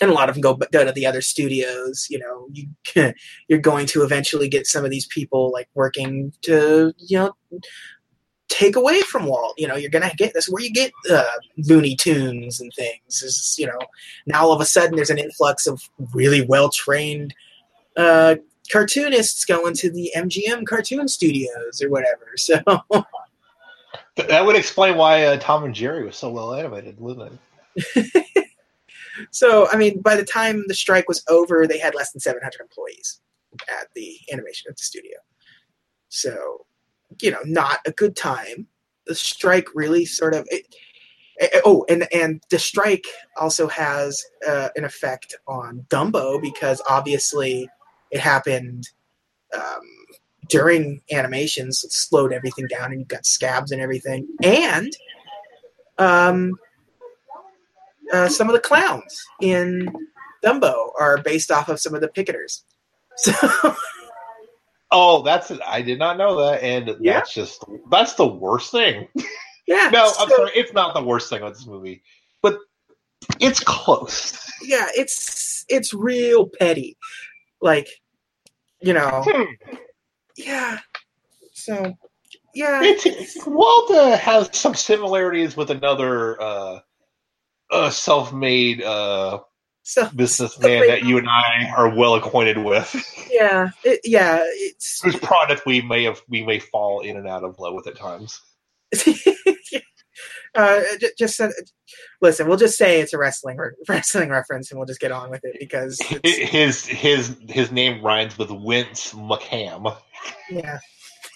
and a lot of them go go to the other studios. You know, you you're going to eventually get some of these people like working to you know take away from Walt. You know, you're gonna get this where you get uh, Looney Tunes and things. Is you know now all of a sudden there's an influx of really well trained uh, cartoonists going to the MGM cartoon studios or whatever. So That would explain why uh, Tom and Jerry was so well animated, wouldn't it? so I mean, by the time the strike was over, they had less than 700 employees at the animation at the studio. So you know, not a good time. The strike really sort of. It, oh, and and the strike also has uh, an effect on Dumbo because obviously it happened um, during animations. It slowed everything down, and you've got scabs and everything. And um, uh, some of the clowns in Dumbo are based off of some of the picketers. So Oh, that's it. I did not know that, and Yeah. that's just that's the worst thing. yeah, No, I'm sorry, it's not the worst thing about this movie, but it's close. yeah, it's it's real petty. Like, you know, yeah. So, yeah, It's Walter has some similarities with another uh, a self-made uh, So businessman that you and I are well acquainted with, yeah, it, yeah, it's whose product we may have we may fall in and out of love with at times. uh, just uh, listen. We'll just say it's a wrestling re- wrestling reference, and we'll just get on with it because it's, His his his name rhymes with Wince McCam. yeah.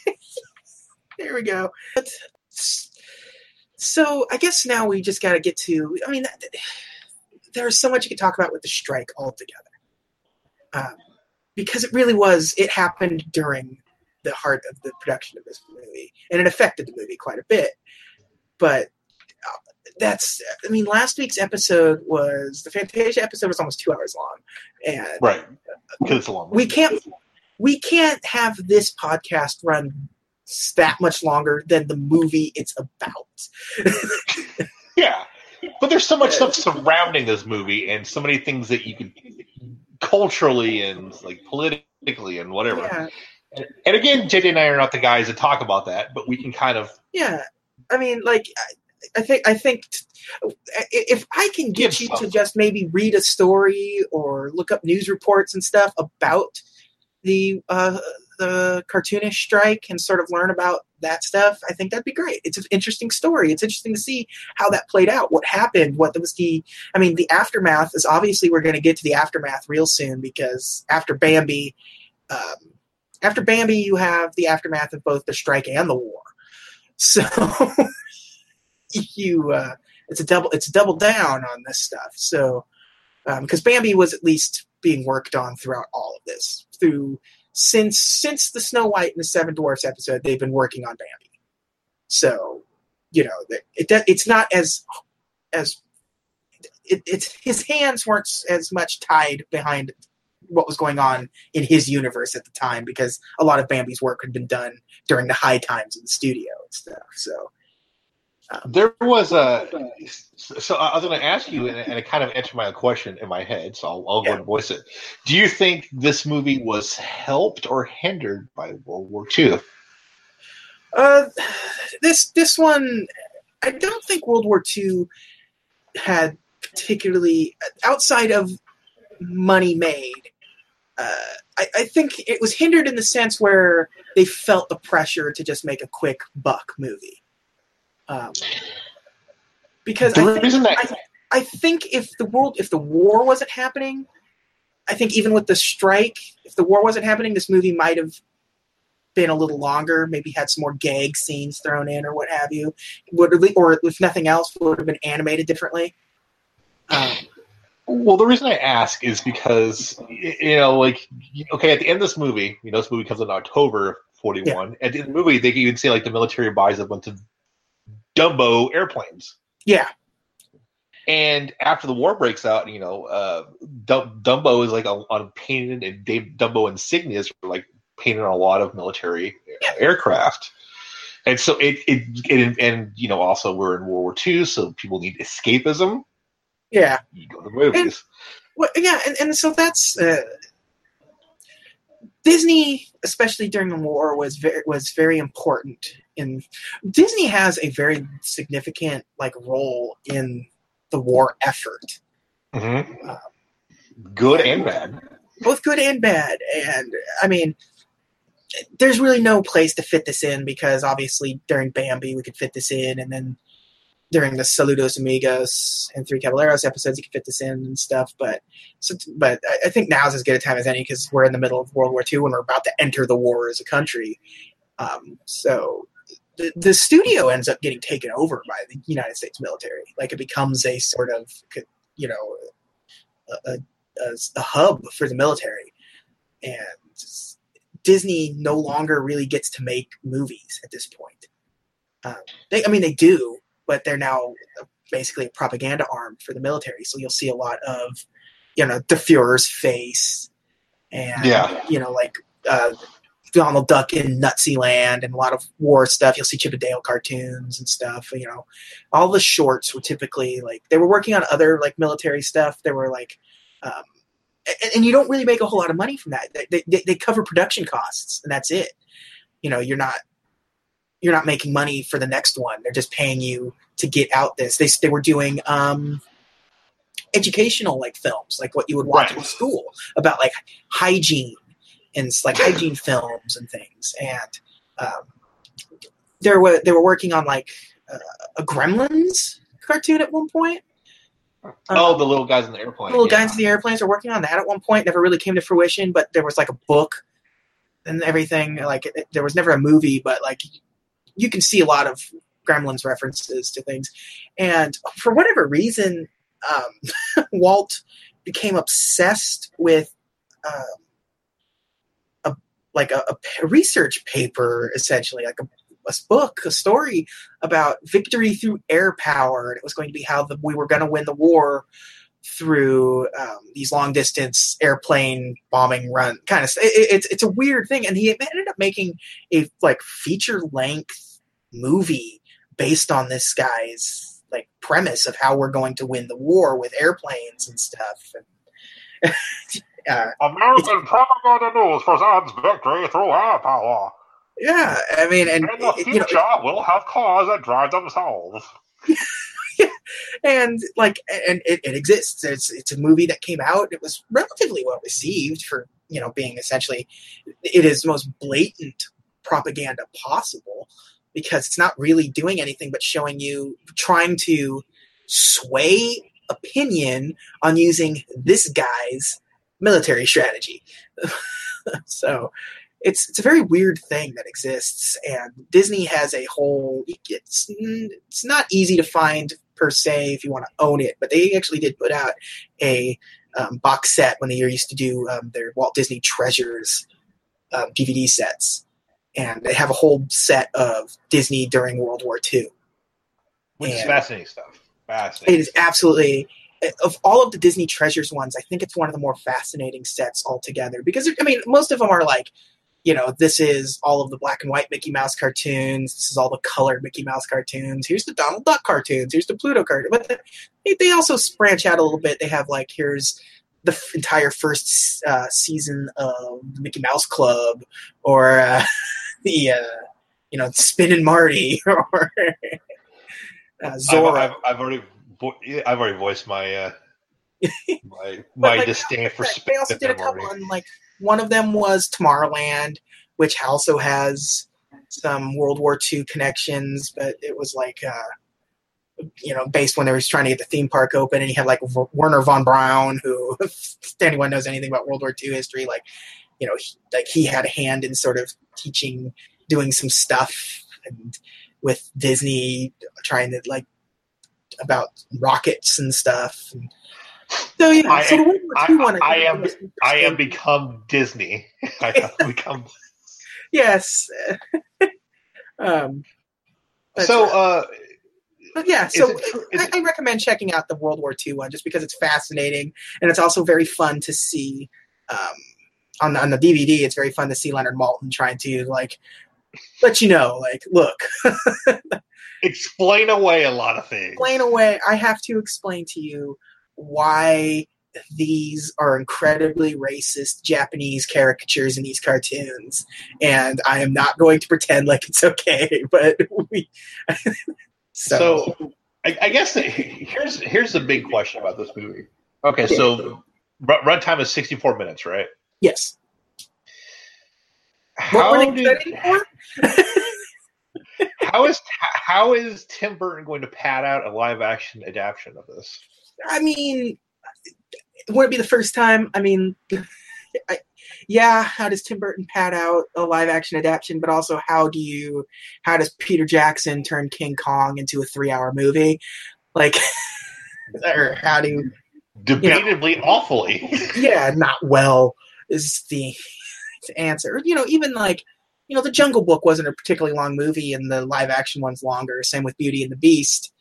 there we go. So I guess now we just got to get to. I mean, that, there's so much you could talk about with the strike altogether, um, because it really was. It happened during the heart of the production of this movie, and it affected the movie quite a bit. But uh, that's. I mean, last week's episode was the Fantasia episode was almost two hours long, and Right. Because it's a long we can't we can't have this podcast run that much longer than the movie it's about. Yeah. But there's so much stuff surrounding this movie and so many things that you could culturally and like politically and whatever. yeah, And again, JJ and I are not the guys to talk about that, but we can kind of yeah. I mean, like, I, I think I think t- if I can get you to just maybe read a story or look up news reports and stuff about the uh, the cartoonish strike and sort of learn about that stuff, I think that'd be great. It's an interesting story. It's interesting to see how that played out, what happened, what was the. I mean, the aftermath is obviously we're going to get to the aftermath real soon because after Bambi, um, after Bambi, you have the aftermath of both the strike and the war. So you, uh, it's a double, it's a double down on this stuff. So because Bambi was at least being worked on throughout all of this through since since the Snow White and the Seven Dwarfs episode, they've been working on Bambi. So you know, it, it it's not as as it, it's his hands weren't as much tied behind what was going on in his universe at the time because a lot of Bambi's work had been done during the high times in the studio and stuff. So There was a. So I was going to ask you, and it kind of answered my question in my head, so I'll, I'll go and voice it. Do you think this movie was helped or hindered by World War II? Uh, this this one, I don't think World War II had particularly outside of money made. Uh, I, I think it was hindered in the sense where they felt the pressure to just make a quick buck movie. Um, because I The think, reason that I, I think if the world if the war wasn't happening, I think even with the strike, if the war wasn't happening, this movie might have been a little longer, maybe had some more gag scenes thrown in or what have you. Would or if nothing else, would have been animated differently. Um, Well, the reason I ask is because you know, like, okay, at the end of this movie, you know, this movie comes in October of '41. At the end of the movie, they can even say like the military buys a bunch of Dumbo airplanes, yeah, and after the war breaks out, you know, uh, Dumbo is like on, on painted and Dave Dumbo insignias are like painted on a lot of military aircraft. And so it, it, it, and you know, also we're in World War II, so people need escapism. yeah. You go to movies. Well, yeah, and, and so that's uh, Disney, especially during the war, was very was very important. In Disney has a very significant like role in the war effort, Mm-hmm. Uh, Good and bad. both good and bad. And I mean, there's really no place to fit this in because obviously during Bambi we could fit this in, and then during the Saludos Amigos and Three Caballeros episodes you could fit this in and stuff. But so, but I- I think now's as good a time as any because we're in the middle of World War II and we're about to enter the war as a country. Um, so the, the studio ends up getting taken over by the United States military. Like it becomes a sort of, you know, a, a, a, a hub for the military. And Disney no longer really gets to make movies at this point. Um, they, I mean, they do, but they're now basically a propaganda arm for the military. So you'll see a lot of, you know, the Fuhrer's face, and Yeah. you know, like uh, Donald Duck in Nutzi Land, and a lot of war stuff. You'll see Chip 'n' Dale cartoons and stuff. You know, all the shorts were typically like they were working on other like military stuff. They were like. Um, and, and you don't really make a whole lot of money from that. They, they, they cover production costs, and that's it. You know, you're not you're not making money for the next one. They're just paying you to get out this. They they were doing um, educational like films, like what you would watch Right. in school about like hygiene and like hygiene films and things. And um, there were they were working on like uh, a Gremlins cartoon at one point. Um, oh, the little guys in the airplane. the little yeah. guys in the airplanes were working on that at one point. Never really came to fruition, but there was like a book and everything. Like it, there was never a movie, but like you can see a lot of Gremlins references to things. And for whatever reason, um, Walt became obsessed with um, a like a, a research paper, essentially, like a, a book, a story about victory through air power, and it was going to be how the, we were going to win the war through um, these long distance airplane bombing run kind of it, it's it's a weird thing and he ended up making a like feature length movie based on this guy's like premise of how we're going to win the war with airplanes and stuff and, uh, American propaganda news presents victory through air power. yeah i mean and In the you know future, we'll have cars that drive themselves. and like and it, it exists. It's it's a movie that came out. It was relatively well received for you know being essentially it is most blatant propaganda possible because it's not really doing anything but showing you trying to sway opinion on using this guy's military strategy. So it's it's a very weird thing that exists and disney has a whole it's it's not easy to find per se if you want to own it but they actually did put out a um, box set when they used to do um, their walt disney treasures um, dvd sets and they have a whole set of disney during world war ii Which is fascinating stuff. Fascinating. it is absolutely of all of the Disney Treasures ones. I think it's one of the more fascinating sets altogether because I mean most of them are like, you know, this is all of the black and white Mickey Mouse cartoons. This is all the colored Mickey Mouse cartoons. Here's the Donald Duck cartoons. Here's the Pluto cartoon. But they, they also branch out a little bit. They have like here's the f- entire first uh, season of the Mickey Mouse Club or uh, the uh, you know Spin and Marty or uh, I've, Zora. I've, I've already vo- I've already voiced my uh, my But, my like, disdain for Right, they also spin did a couple on like one of them was Tomorrowland, which also has some World War II connections, but it was like uh you know, based when they were trying to get the theme park open, and you had like Wernher von Braun, who, if anyone knows anything about World War II history, like, you know, he, like he had a hand in sort of teaching, doing some stuff, and with Disney trying to like about rockets and stuff. And, so yeah, I- so the World War II I- one, I think, am- I am become Disney. I have become yes. um, but, so. uh, Uh, but yeah, so it I, I recommend checking out the World War II one just because it's fascinating and it's also very fun to see. Um, on the, on the DVD, it's very fun to see Leonard Maltin trying to like let you know, like, look, explain away a lot of things. explain away. I have to explain to you why these are incredibly racist Japanese caricatures in these cartoons, and I am not going to pretend like it's okay. But we, so, So, I, I guess that here's here's the big question about this movie. Okay, so run runtime is 64 minutes, right? yes, what were How they did, for? how is how is Tim Burton going to pad out a live action adaptation of this? I mean, it would it be the first time? I mean, I, yeah. How does Tim Burton pad out a live action adaptation? But also, how do you? How does Peter Jackson turn King Kong into a three hour movie? Like, or how do? You, debatably awfully. Yeah, not well is the answer. You know, even like. You know, the Jungle Book wasn't a particularly long movie, and the live action one's longer. Same with Beauty and the Beast.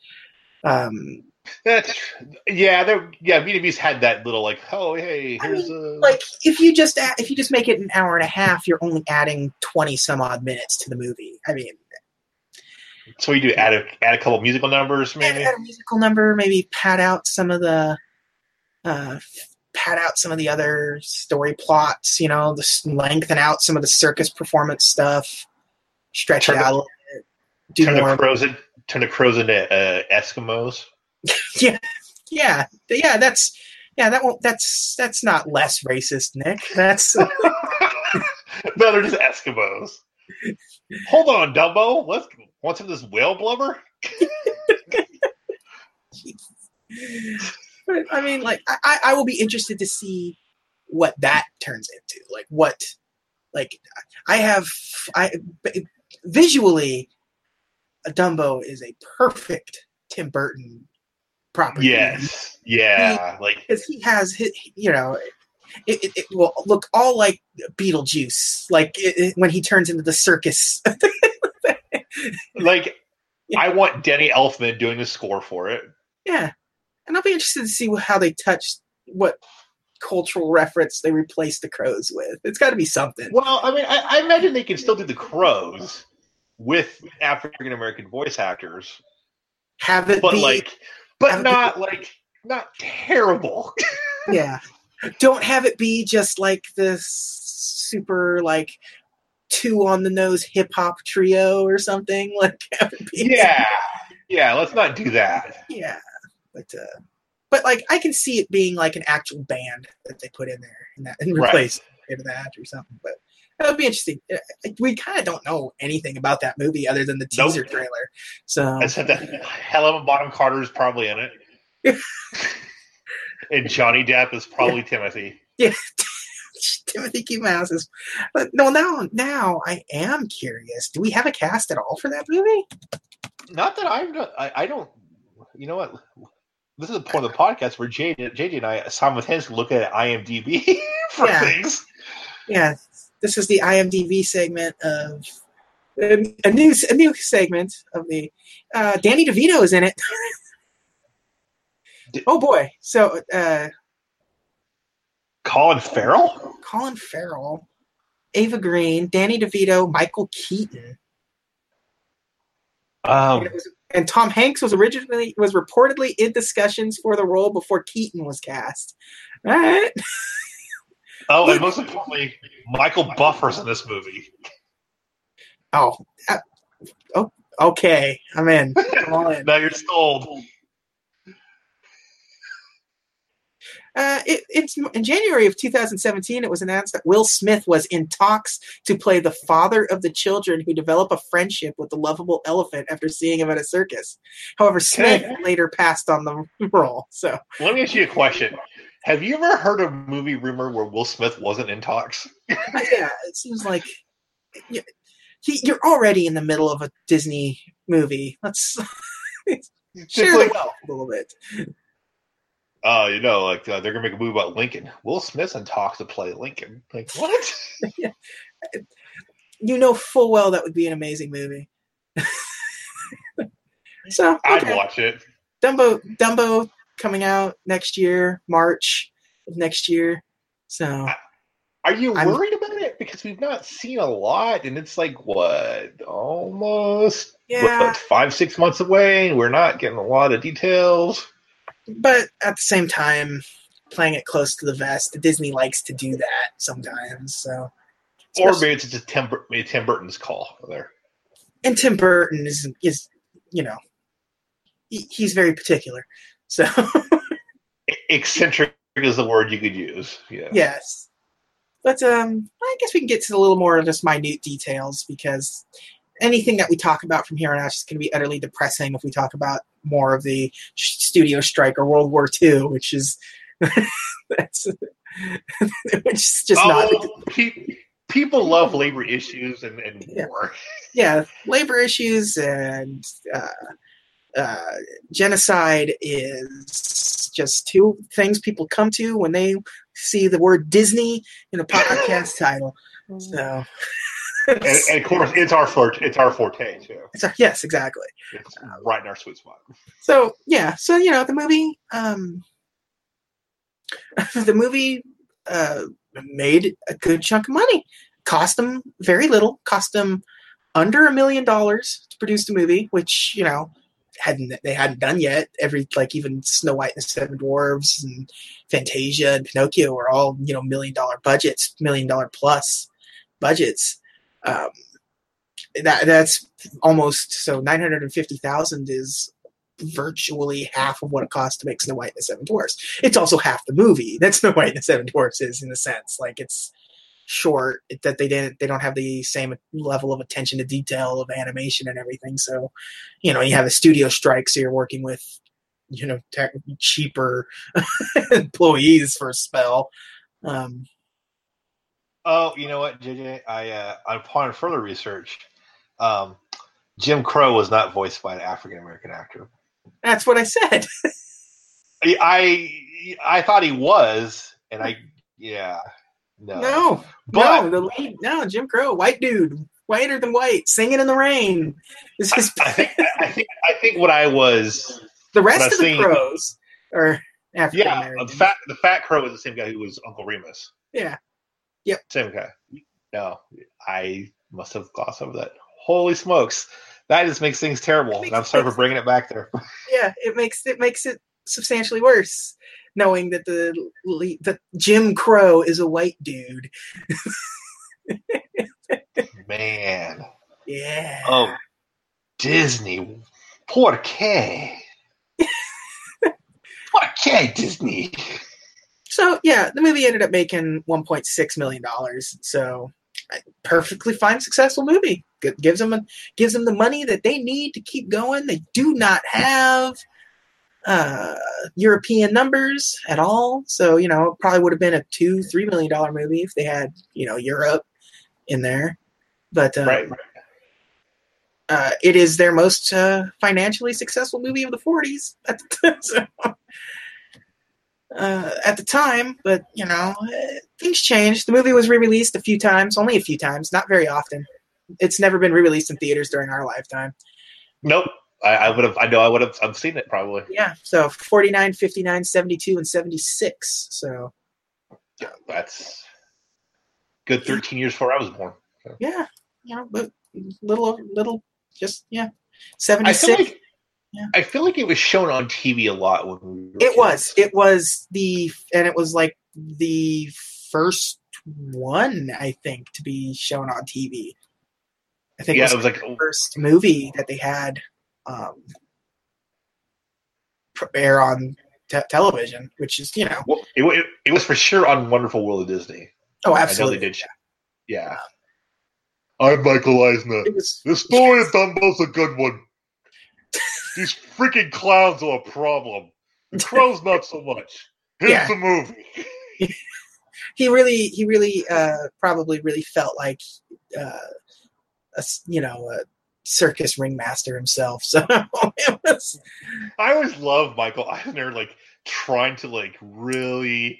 Um, That's yeah, there yeah, the Beast had that little like, oh hey, I mean, a like if you just add, if you just make it an hour and a half, you're only adding twenty some odd minutes to the movie. I mean, so you do add a add a couple musical numbers maybe. add a musical number, maybe pad out some of the, uh, pad out some of the other story plots. You know, the s- lengthen out some of the circus performance stuff, stretch Turn it the- out a little bit, do turn more. the crows in, turn the crows into uh, Eskimos. yeah, yeah, yeah. That's yeah. That won't. That's that's not less racist, Nick. That's no, they're just Eskimos. Hold on, Dumbo. Let's want some of this whale blubber. But, I mean, like, I, I will be interested to see what that turns into. Like, what, like, I have, I visually, a Dumbo is a perfect Tim Burton property. Yes, yeah, like because he has, his, you know, it, it, it will look all like Beetlejuice, like it, when he turns into the circus. like I want Danny Elfman doing the score for it. yeah, and I'll be interested to see how they touch what cultural reference they replace the crows with. It's got to be something. Well, I mean, I, I imagine they can still do the crows with African American voice actors, Have it but be like, but it not like not terrible. yeah. Don't have it be just like this super like two on the nose hip hop trio or something. Like have it be yeah, yeah. Let's not do that. yeah. But uh, but like I can see it being like an actual band that they put in there and that and Right. replace it with that or something. But that would be interesting. Uh, We kind of don't know anything about that movie other than the Nope. teaser trailer. So I said that Helena Bonham Carter is probably in it, and Johnny Depp is probably Timothy. yeah, Timothy Q. Mouse is. But no, now now I am curious. Do we have a cast at all for that movie? Not that I'm not. I, I don't. You know what? This is the point of the podcast where JJ, JJ and I simultaneously look at IMDb for Yeah. things. Yeah, this is the IMDb segment of a new a new segment of the uh, Danny DeVito is in it. Oh boy! So uh, Colin Farrell. Colin Farrell, Eva Green, Danny DeVito, Michael Keaton, and, Um, was, and Tom Hanks was originally was reportedly in discussions for the role before Keaton was cast. All right. oh, and most importantly, Michael Buffer's in this movie. Oh, uh, oh, okay. I'm in. I'm in. Now you're sold. Uh, it, it's in January of 2017. It was announced that Will Smith was in talks to play the father of the children who develop a friendship with the lovable elephant after seeing him at a circus. However, Smith later passed on the role. So, Let me ask you a question. Have you ever heard a movie rumor where Will Smith wasn't in talks? yeah, it seems like you're already in the middle of a Disney movie. Let's share like- a little bit. Oh, you know, like uh, they're gonna make a movie about Lincoln. Will Smith's in talks to play Lincoln. Like what? You know full well that would be an amazing movie. so, I'd watch it. Dumbo Dumbo coming out next year, March of next year. So Are you I'm- worried about it? Because we've not seen a lot, and it's like what, almost yeah, what, five, six months away, we're not getting a lot of details. but at the same time, playing it close to the vest, Disney likes to do that sometimes. So Or maybe it's just Tim, maybe Tim Burton's call there. and Tim Burton is is you know he, he's very particular. So Eccentric is the word you could use. Yeah. yes, but um, I guess we can get to a little more of just minute details because anything that we talk about from here on out is going to be utterly depressing if we talk about more of the studio strike or World War II, which is that's which is just not Oh, pe- people love labor issues and, and Yeah. war. yeah, labor issues and uh, uh, genocide is just two things people come to when they see the word Disney in a podcast title. So, And, and of course, it's our forte. It's our forte too. so, yes, exactly. It's right in our sweet spot. So yeah, so you know the movie, um, the movie uh, made a good chunk of money. Cost them very little. Cost them under a million dollars to produce the movie, which you know hadn't they hadn't done yet. Every like even Snow White and the Seven Dwarves and Fantasia and Pinocchio were all you know million dollar budgets, million dollar plus budgets. Um, that that's almost so nine hundred and fifty thousand is virtually half of what it costs to make Snow White and the Seven Dwarfs. It's also half the movie that Snow White and the Seven Dwarfs is in a sense. Like it's short that they didn't they don't have the same level of attention to detail of animation and everything. So, you know, you have a studio strike, so you're working with you know tech, cheaper employees for a spell. Um, Oh, you know what, JJ? I uh, upon further research, um, Jim Crow was not voiced by an African American actor. that's what I said. I I thought he was, and I yeah no No, But- no, the lead, no, Jim Crow, white dude, whiter than white, singing in the rain. This is I think I think I think what I was the rest of the seen- crows are African yeah the fat the fat crow is the same guy who was Uncle Remus. Yeah. Yep. Same guy. No, I must have glossed over that. Holy smokes, that just makes things terrible. And I'm sorry for bringing it back there. yeah, it makes it makes it substantially worse knowing that the that Jim Crow is a white dude. Man, Yeah. oh Disney, por qué? por qué Disney? So yeah, the movie ended up making 1.6 million dollars. So perfectly fine, successful movie. G- gives them a, gives them the money that they need to keep going. They do not have uh, European numbers at all. So you know, it probably would have been a two, three million dollar movie if they had you know Europe in there. But uh, Right, uh, it is their most uh, financially successful movie of the 40s at the time. So, uh, at the time, but you know, things changed. The movie was re-released a few times, only a few times, not very often. It's never been re-released in theaters during our lifetime. Nope. I, I would have. I know. I would have. I've seen it probably. Yeah, so 49, 59, 72, and 76. So Yeah, that's good. Thirteen years before I was born. yeah, you know, but little, little, just yeah, I 76. feel like. Yeah. I feel like it was shown on TV a lot when we were It kids. was. It was the and it was like the first one I think to be shown on TV. I think Yeah, it it was, was like the first movie that they had um, pr- air on te- television, which is you know well, it, it, it was for sure on Wonderful World of Disney. oh I know absolutely they did. sh- Yeah. I'm Michael Eisner. Was The story of Dumbo's a good one. These freaking clowns are a problem. The crow's not so much. Here's Yeah. the movie. he really he really uh, probably really felt like uh, a s- you know a circus ringmaster himself. So was I always love Michael Eisner, like trying to like really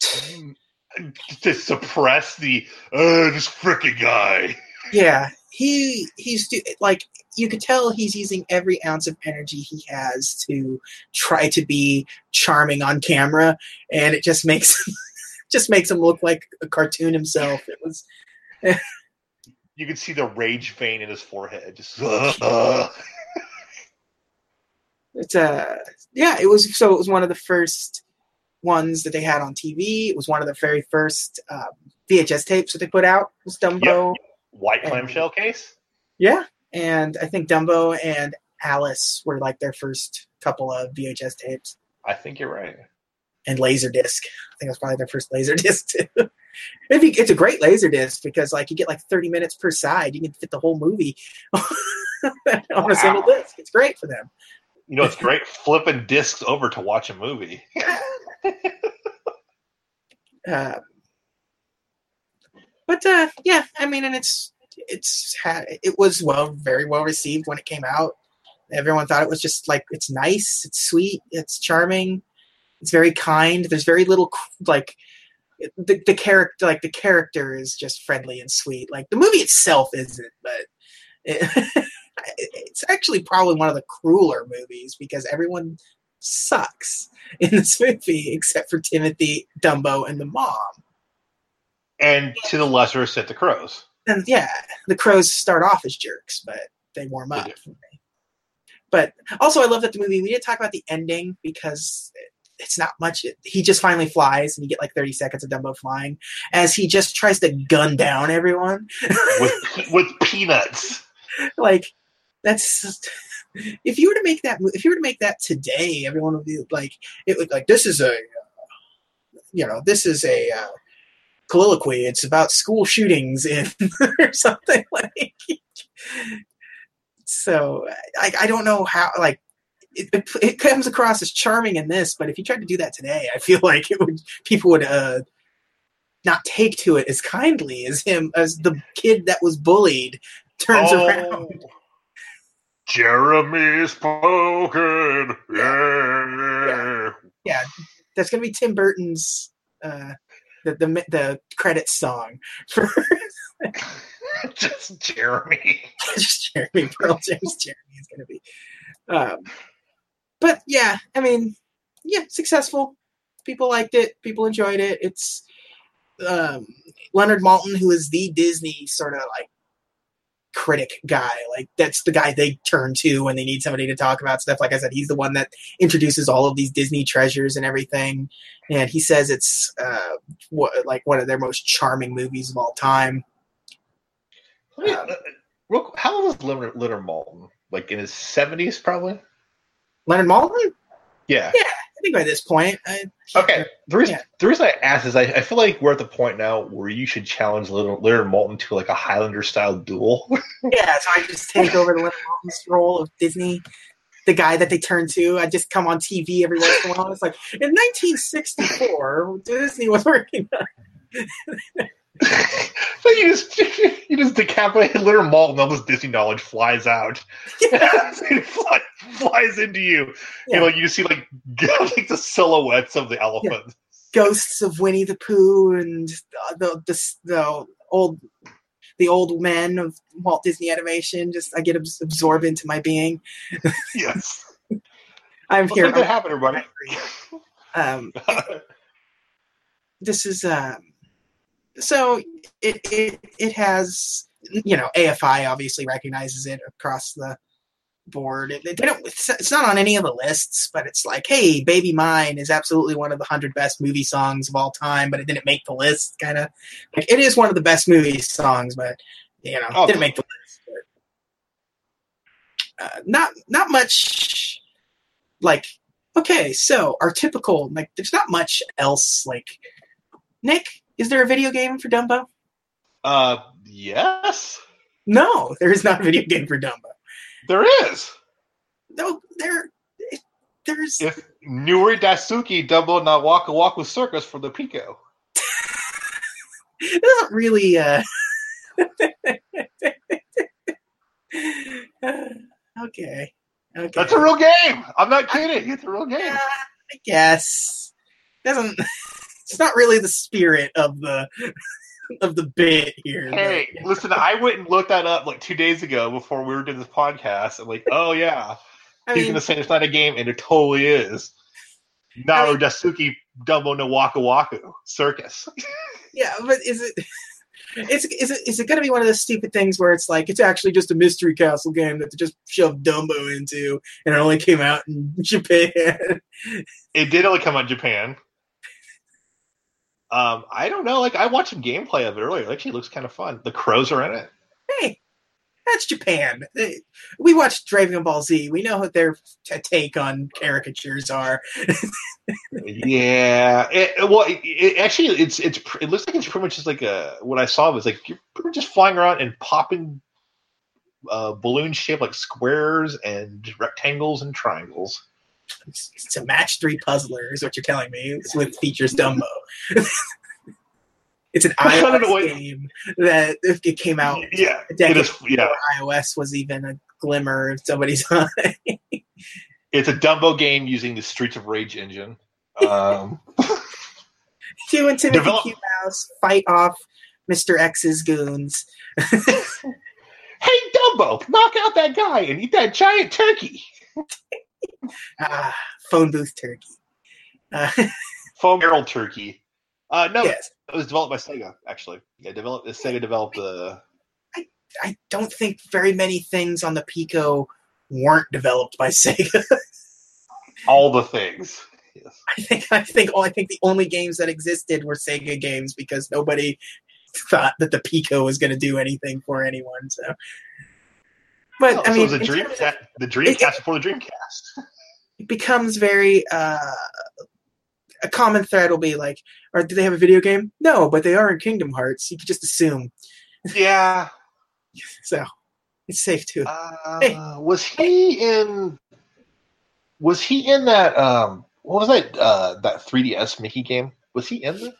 to suppress the uh this freaking guy. Yeah, he he's like you could tell he's using every ounce of energy he has to try to be charming on camera, and it just makes just makes him look like a cartoon himself. It was You can see the rage vein in his forehead. Just uh, it's a yeah it was so it was one of the first ones that they had on TV. It was one of the very first um, VHS tapes that they put out. Was Dumbo. white clamshell case. Yeah, and I think Dumbo and Alice were like their first couple of VHS tapes. I think you're right. and Laserdisc. I think it was probably their first Laserdisc too. Maybe it's a great Laserdisc because like you get like 30 minutes per side. You can fit the whole movie on a single disc. It's great for them. You know, it's great flipping discs over to watch a movie. Uh, but uh, yeah, I mean, and it's it's had it was well very well received when it came out. Everyone thought it was just like it's nice, it's sweet, it's charming, it's very kind. There's very little like the the character like the character is just friendly and sweet. Like the movie itself isn't, but it, it's actually probably one of the crueler movies because everyone sucks in this movie except for Timothy, Dumbo, and the mom. and to the lesser extent, the crows. And yeah, the crows start off as jerks, but they warm up. me. But also, I love that the movie. We didn't talk about the ending because it's not much. He just finally flies, and you get like thirty seconds of Dumbo flying as he just tries to gun down everyone. with with peanuts. like that's if you were to make that, if you were to make that today, everyone would be like, it would like this is a, uh, you know, this is a uh, colloquy. It's about school shootings in or something like. So I, I don't know how like it, it, it comes across as charming in this, but if you tried to do that today, I feel like it would people would uh, not take to it as kindly as him as the kid that was bullied turns Oh, around. Jeremy's spoken. Yeah. Yeah, that's gonna be Tim Burton's uh, the the the credits song for Just Jeremy. just Jeremy Pearl James Jeremy is gonna be. Um, but yeah, I mean, yeah, successful. People liked it. People enjoyed it. It's um, Leonard Maltin, who is the Disney sort of like critic guy. Like that's the guy they turn to when they need somebody to talk about stuff. Like I said, he's the one that introduces all of these Disney treasures and everything. And he says it's uh, what, like one of their most charming movies of all time. Me- uh, real how old is Leonard, Leonard Maltin? Like in his seventies, probably. Leonard Maltin, Yeah. Yeah, I think by this point, I, Okay. The reason Yeah. the reason I ask is I, I feel like we're at the point now where you should challenge Leonard, Leonard Maltin to like a Highlander style duel. Yeah, so I just take over the Leonard Maltin's role of Disney, the guy that they turn to. I just come on TV every once in a while. It's like in 1964, Disney was working on. so you just you just decapitate Leonard Maltin, all this Disney knowledge flies out. Yeah. it fly, flies into you. Yeah. You know, you see like like the silhouettes of the elephant. Ghosts of Winnie the Pooh and the the, the old the old men of Walt Disney Animation. Just I get absorbed into my being. Yes. I'm Let's here. that happen, everybody. Um, this is um so it it it has you know AFI obviously recognizes it across the board. It, they don't. It's, not on any of the lists, but it's like, hey, "Baby Mine" is absolutely one of the hundred best movie songs of all time, but it didn't make the list. Kind of like it is one of the best movie songs, but you know, Oh. didn't make the list. But, uh, not not much like okay, so our typical like there's not much else like Nick, is there a video game for Dumbo? Uh, yes, No, there is not a video game for Dumbo. there is. No, there it, there's If Nuri Dasuki Dumbo not walk a walk with Circus for the Pico. doesn't really uh okay. Okay. That's a real game. I'm not kidding. It's a real game. Yeah, I guess. Doesn't it's not really the spirit of the of the bit here. Hey, but- listen, I went and looked that up like two days ago before we were doing this podcast. I'm like, oh yeah, I he's mean, gonna say it's not a game, and it totally is. I Naru mean- Dasuki Dumbo no Waka Waka Circus. yeah, but is it it's is it is it gonna be one of those stupid things where it's like it's actually just a mystery castle game that they just shoved Dumbo into and it only came out in Japan? It did only come out in Japan. Um, I don't know. Like I watched some gameplay of it earlier. It actually looks kind of fun. The crows are in it. hey, that's Japan. We watched Dragon Ball Z. We know what their take on caricatures are. yeah. It, well, it, it, actually, it's it's it looks like it's pretty much just like a what I saw was like you're pretty much just flying around and popping uh, balloon shaped like squares and rectangles and triangles. A match three puzzler, is what you're telling me. It's with features Dumbo. it's an iOS game that if it came out Yeah, a decade is. Yeah, before iOS was even a glimmer of somebody's eye. it's a Dumbo game using the Streets of Rage engine. Um, you and Timothy Develop- Q Mouse fight off Mr. X's goons. hey, Dumbo, knock out that guy and eat that giant turkey. Ah, phone booth turkey. Uh, Foam barrel turkey. Uh, no, yes, it was developed by Sega. Actually, yeah, developed. Sega developed the. I don't think very many things on the Pico weren't developed by Sega. all the things. Yes. I think I think oh, I think the only games that existed were Sega games because nobody thought that the Pico was going to do anything for anyone. So But Oh, I so mean, it was a dream of- the Dreamcast before the Dreamcast. it becomes very uh, a common thread will be like, or do they have a video game? No, but they are in Kingdom Hearts. You could just assume. Yeah. So it's safe to. Uh, Hey. Was he in? Was he in that? Um, what was that? Uh, that 3DS Mickey game? Was he in the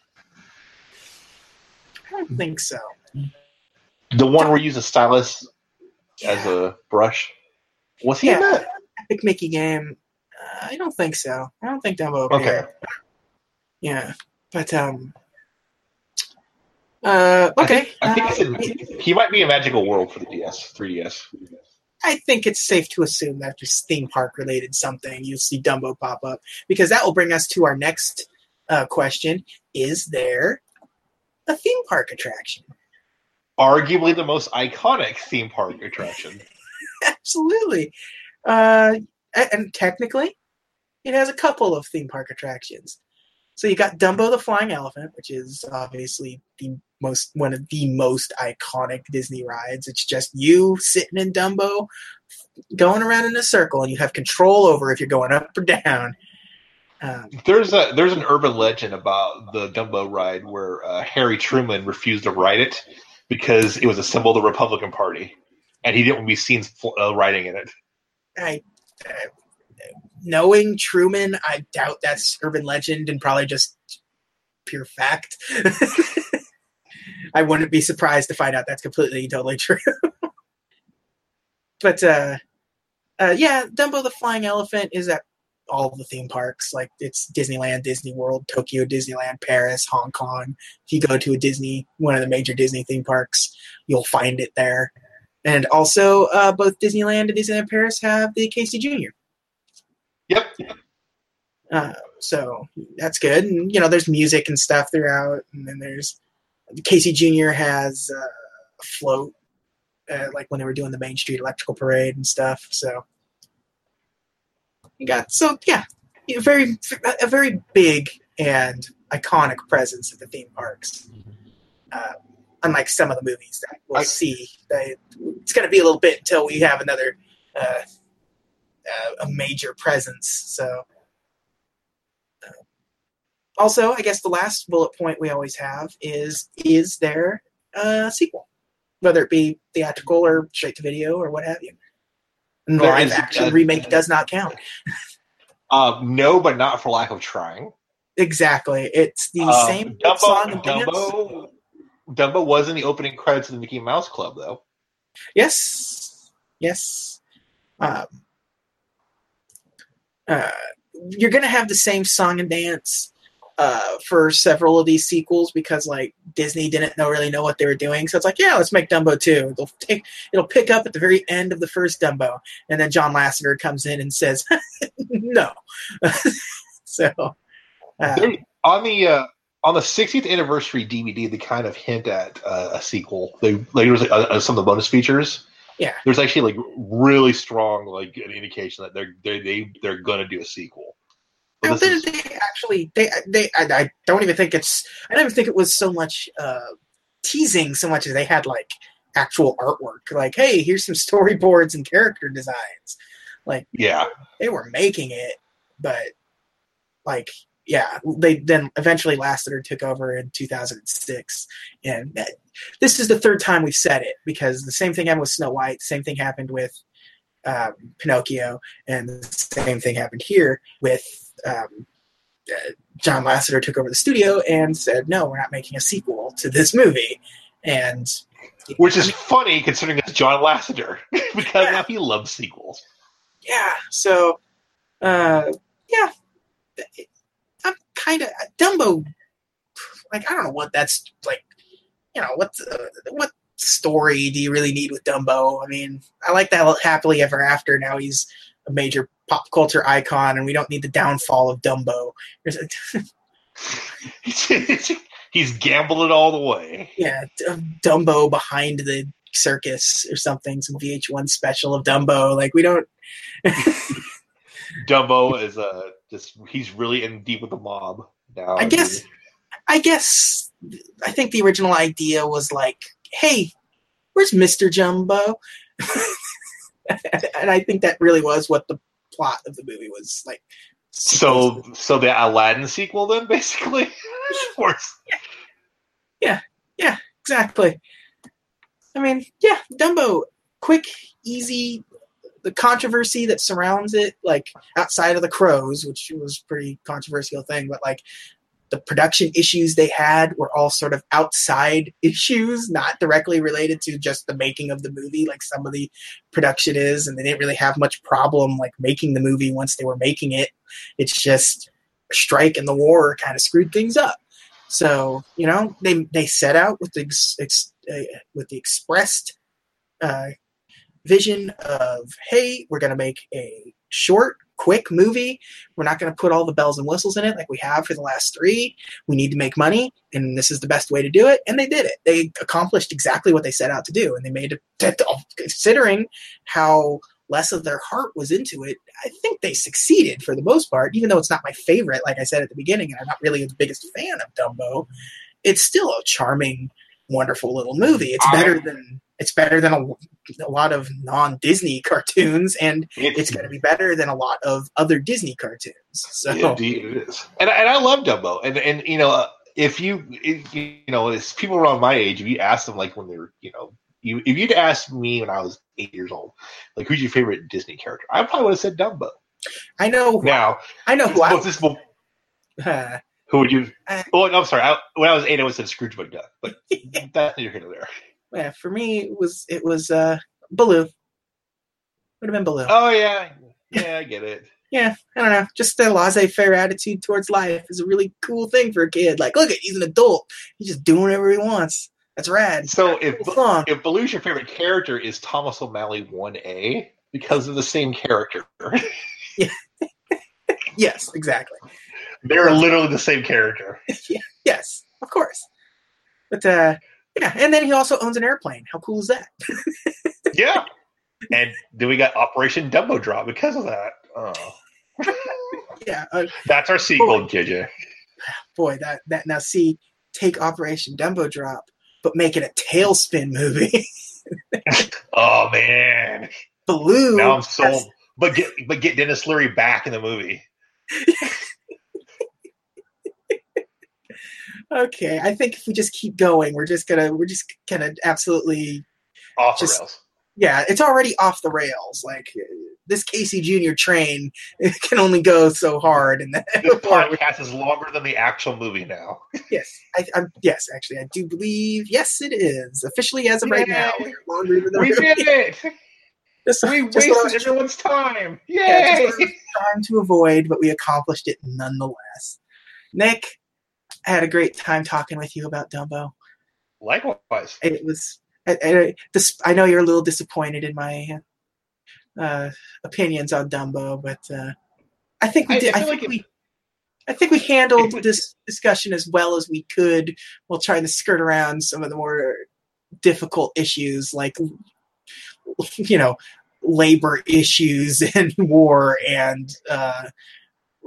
I don't think so. the one where you use a stylus as a brush? Was he in that? Epic Mickey game. Uh, I don't think so. I don't think Dumbo Okay. appeared. Yeah, but um. Uh, okay. I think uh, it's in, he might be a Magical World for the DS, 3DS. I think it's safe to assume that just theme park related something. You'll see Dumbo pop up because that will bring us to our next uh, question: Is there a theme park attraction? Arguably the most iconic theme park attraction. Absolutely, uh, and technically, it has a couple of theme park attractions. So you got Dumbo the Flying Elephant, which is obviously the most one of the most iconic Disney rides. It's just you sitting in Dumbo, going around in a circle, and you have control over if you're going up or down. Um, There's a there's an urban legend about the Dumbo ride where uh, Harry Truman refused to ride it because it was a symbol of the Republican Party, and he didn't want to be seen uh, in it. I, uh, knowing Truman, I doubt that's urban legend and probably just pure fact. I wouldn't be surprised to find out that's completely totally true. but uh, uh, yeah, Dumbo the Flying Elephant is at all the theme parks. Like it's Disneyland, Disney World, Tokyo Disneyland, Paris, Hong Kong. If you go to a Disney, one of the major Disney theme parks, you'll find it there. And also, uh, both Disneyland and Disneyland Paris have the Casey Jr. Yep. Uh, so that's good. And you know, there's music and stuff throughout, and then there's Casey Jr. has uh, a float, uh, like when they were doing the Main Street Electrical Parade and stuff. So you got so yeah, a very a very big and iconic presence at the theme parks. Uh, unlike some of the movies that we'll I- see, it's going to be a little bit until we have another uh, uh, a major presence. So. uh, Also, I guess the last bullet point we always have is: Is there a sequel, whether it be theatrical or straight to video or what have you? And live action uh, remake does not count. Uh, no, but not for lack of trying. Exactly, it's the Um, same Dumbo, song and dance. Dumbo, Dumbo was in the opening credits of the Mickey Mouse Club, though. Yes, yes. Um, uh, you're gonna have the same song and dance uh, for several of these sequels because like Disney didn't know really know what they were doing, so it's like, yeah, let's make Dumbo two. It'll take, it'll pick up at the very end of the first Dumbo, and then John Lasseter comes in and says, no. so, uh, on the uh, on the 60th anniversary DVD, they kind of hint at uh, a sequel. They like there's uh, uh, some of the bonus features. Yeah. there's actually like really strong like an indication that they're they they they're gonna do a sequel. Well, this they, they actually they they I, I don't even think it's I don't even think it was so much uh, teasing so much as they had like actual artwork. Like, hey, here's some storyboards and character designs. Like yeah, they were making it, but like yeah, they then eventually Lasseter took over in 2006, and that, this is the third time we've said it because the same thing happened with Snow White, same thing happened with um, Pinocchio, and the same thing happened here with um, uh, John Lasseter took over the studio and said, "No, we're not making a sequel to this movie," and which is funny considering it's John Lasseter because Yeah. now he loves sequels. yeah, so uh, yeah, I'm kind of Dumbo. Like I don't know what that's like. You know what? Uh, what story do you really need with Dumbo? I mean, I like that happily ever after. Now he's a major pop culture icon, and we don't need the downfall of Dumbo. He's gambled it all the way. yeah, Dumbo behind the circus or something. Some VH1 special of Dumbo. Like we don't. Dumbo is uh just he's really in deep with the mob now. I guess, I guess, I think the original idea was like, hey, where's Mister Jumbo? and I think that really was what the plot of the movie was like. So, so the Aladdin sequel, then basically, yeah yeah exactly. I mean, yeah, Dumbo, quick, easy. The controversy that surrounds it, like outside of the crows, which was a pretty controversial thing, but like the production issues they had were all sort of outside issues, not directly related to just the making of the movie, like some of the production is, and they didn't really have much problem like making the movie once they were making it. It's just a strike and the war kind of screwed things up. So you know they they set out with the ex, ex, uh, with the expressed uh, vision of hey we're to make a short quick movie. We're not going to put all the bells and whistles in it like we have for the last three. We need to make money and this is the best way to do it. And they did it. They accomplished exactly what they set out to do and they made it considering how less of their heart was into it i think they succeeded for the most part even though it's not my favorite like i said at the beginning and i'm not really the biggest fan of dumbo. It's still a charming wonderful little movie. It's better than it's better than a, a lot of non-disney cartoons and it's going to be better than a lot of other disney cartoons so Indeed, it is. And and I love Dumbo. And and you know, uh, if you if, you know, as people around my age, if you ask them like when they're you know, you if you'd asked me when I was eight years old, like who's your favorite Disney character, I probably would have said Dumbo. i know Now, i know who well, this will- I, who would you? Uh, Oh, no, I'm sorry. I, when I was eight, I would have said Scrooge McDuck, but that's neither here nor there. Yeah, for me it was it was uh baloo would have been baloo Oh yeah, yeah, I get it. yeah, I don't know. Just a laissez-faire attitude towards life is a really cool thing for a kid. Like, look at he's an adult. He's just doing whatever he wants. That's rad. So if Cool if Baloo's your favorite character, is Thomas O'Malley one A because of the same character? Yes, exactly. They're literally the same character. Yes, of course. But uh, yeah, and then he also owns an airplane. How cool is that? Yeah. And then we got Operation Dumbo Drop because of that. Oh. Yeah, uh, That's our sequel, JJ. boy, that that now see take Operation Dumbo Drop, but make it a TaleSpin movie. Oh man. Baloo. Now I'm sold. But get but get Denis Leary back in the movie. Okay, I think if we just keep going, we're just gonna we're just gonna absolutely Off Just- the rails. yeah, it's already off the rails. Like this Casey Jr. train it can only go so hard, and This podcast is longer than the actual movie now. yes, I, I'm yes, actually, I do believe yes, it is officially as of right now. Yay. longer than the We movie. did it! Just, We just wasted was everyone's time. yeah, Yay! what I to avoid, but we accomplished it nonetheless. Nick, I had a great time talking with you about Dumbo. Likewise. It was. I, I, this, I know you're a little disappointed in my uh, opinions on Dumbo, but uh, I think we did. I I, think like it- we. I think we handled was- this discussion as well as we could while trying to skirt around some of the more difficult issues, like you know, labor issues and war and uh,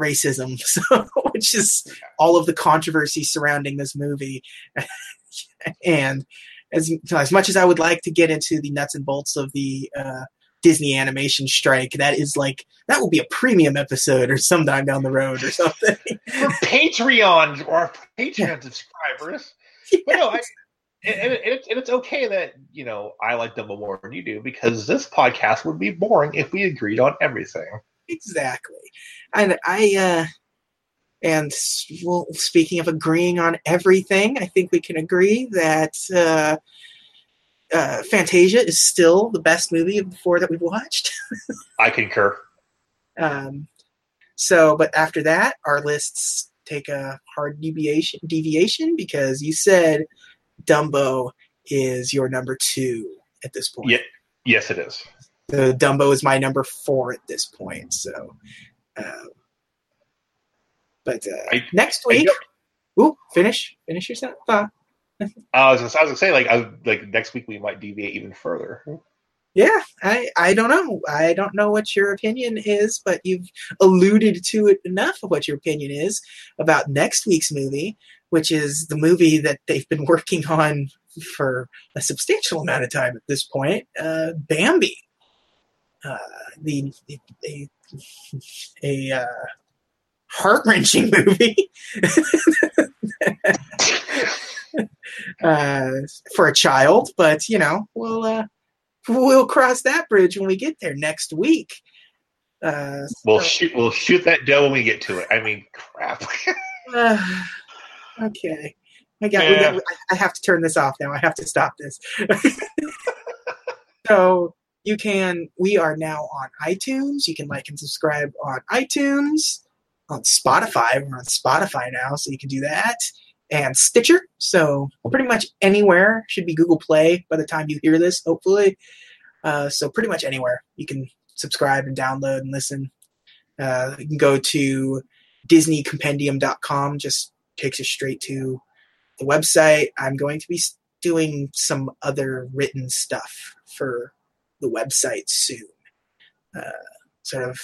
racism. So, which is all of the controversy surrounding this movie, and as as much as I would like to get into the nuts and bolts of the uh, Disney animation strike, that is like that will be a premium episode or sometime down the road or something. For Patreon or Patreon subscribers. But no, I, and, and, and it's, okay that you know I like Dumbo more than you do because this podcast would be boring if we agreed on everything. Exactly, and I. uh and well, speaking of agreeing on everything, I think we can agree that uh, uh, Fantasia is still the best movie of the four that we've watched. I concur. Um, so, but after that, our lists take a hard deviation deviation because you said Dumbo is your number two at this point. Yeah. Yes, it is. So Dumbo is my number four at this point. So, uh, but uh, I- next week, ooh, finish finish your sen- thought. I was, I was gonna say like I like next week we might deviate even further. Yeah, I I don't know. I don't know what your opinion is, but you've alluded to it enough of what your opinion is about next week's movie, which is the movie that they've been working on for a substantial amount of time at this point, uh, Bambi. Uh, the a a uh, heart wrenching movie uh, for a child, but you know we'll uh, we'll cross that bridge when we get there next week. Uh, We'll shoot. We'll shoot that dough when we get to it. I mean, crap. Uh, okay. I got, we got. I have to turn this off now. I have to stop this. so you can. We are now on iTunes. You can like and subscribe on iTunes, on Spotify. We're on Spotify now, so you can do that, and Stitcher. So pretty much anywhere should be Google Play by the time you hear this. Hopefully, uh, so pretty much anywhere you can subscribe and download and listen. Uh, you can go to disneycompendium.com just takes you straight to the website i'm going to be doing some other written stuff for the website soon uh, sort of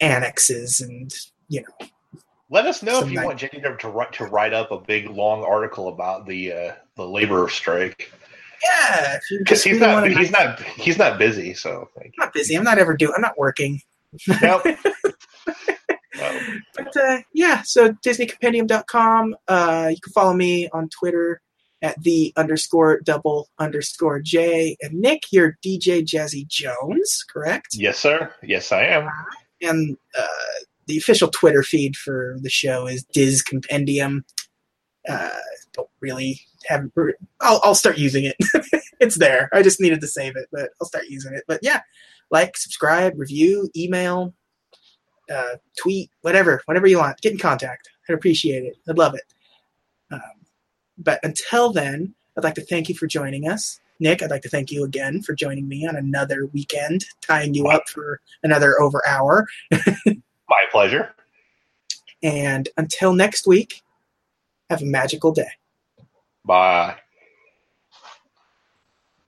annexes and you know Let us know if you night- want Jenny to, to write to write up a big long article about the uh, the labor strike yeah because he's really not he's not he's not busy. So I'm not busy i'm not ever doing i'm not working nope. But uh, yeah, so DisneyCompendium.com. Uh, you can follow me on Twitter at the underscore double underscore J. And Nick, you're DJ Jazzy Jones, correct? yes, sir. Yes, I am. And uh, the official Twitter feed for the show is Diz Compendium. Uh, don't really have. I'll, I'll start using it. it's there. I just needed to save it, but I'll start using it. But yeah, like, subscribe, review, email, uh, tweet, whatever, whatever you want. Get in contact. I'd appreciate it. I'd love it. But until then, I'd like to thank you for joining us. Nick, I'd like to thank you again for joining me on another weekend, tying you up for another over hour. My pleasure. And until next week, have a magical day. Bye.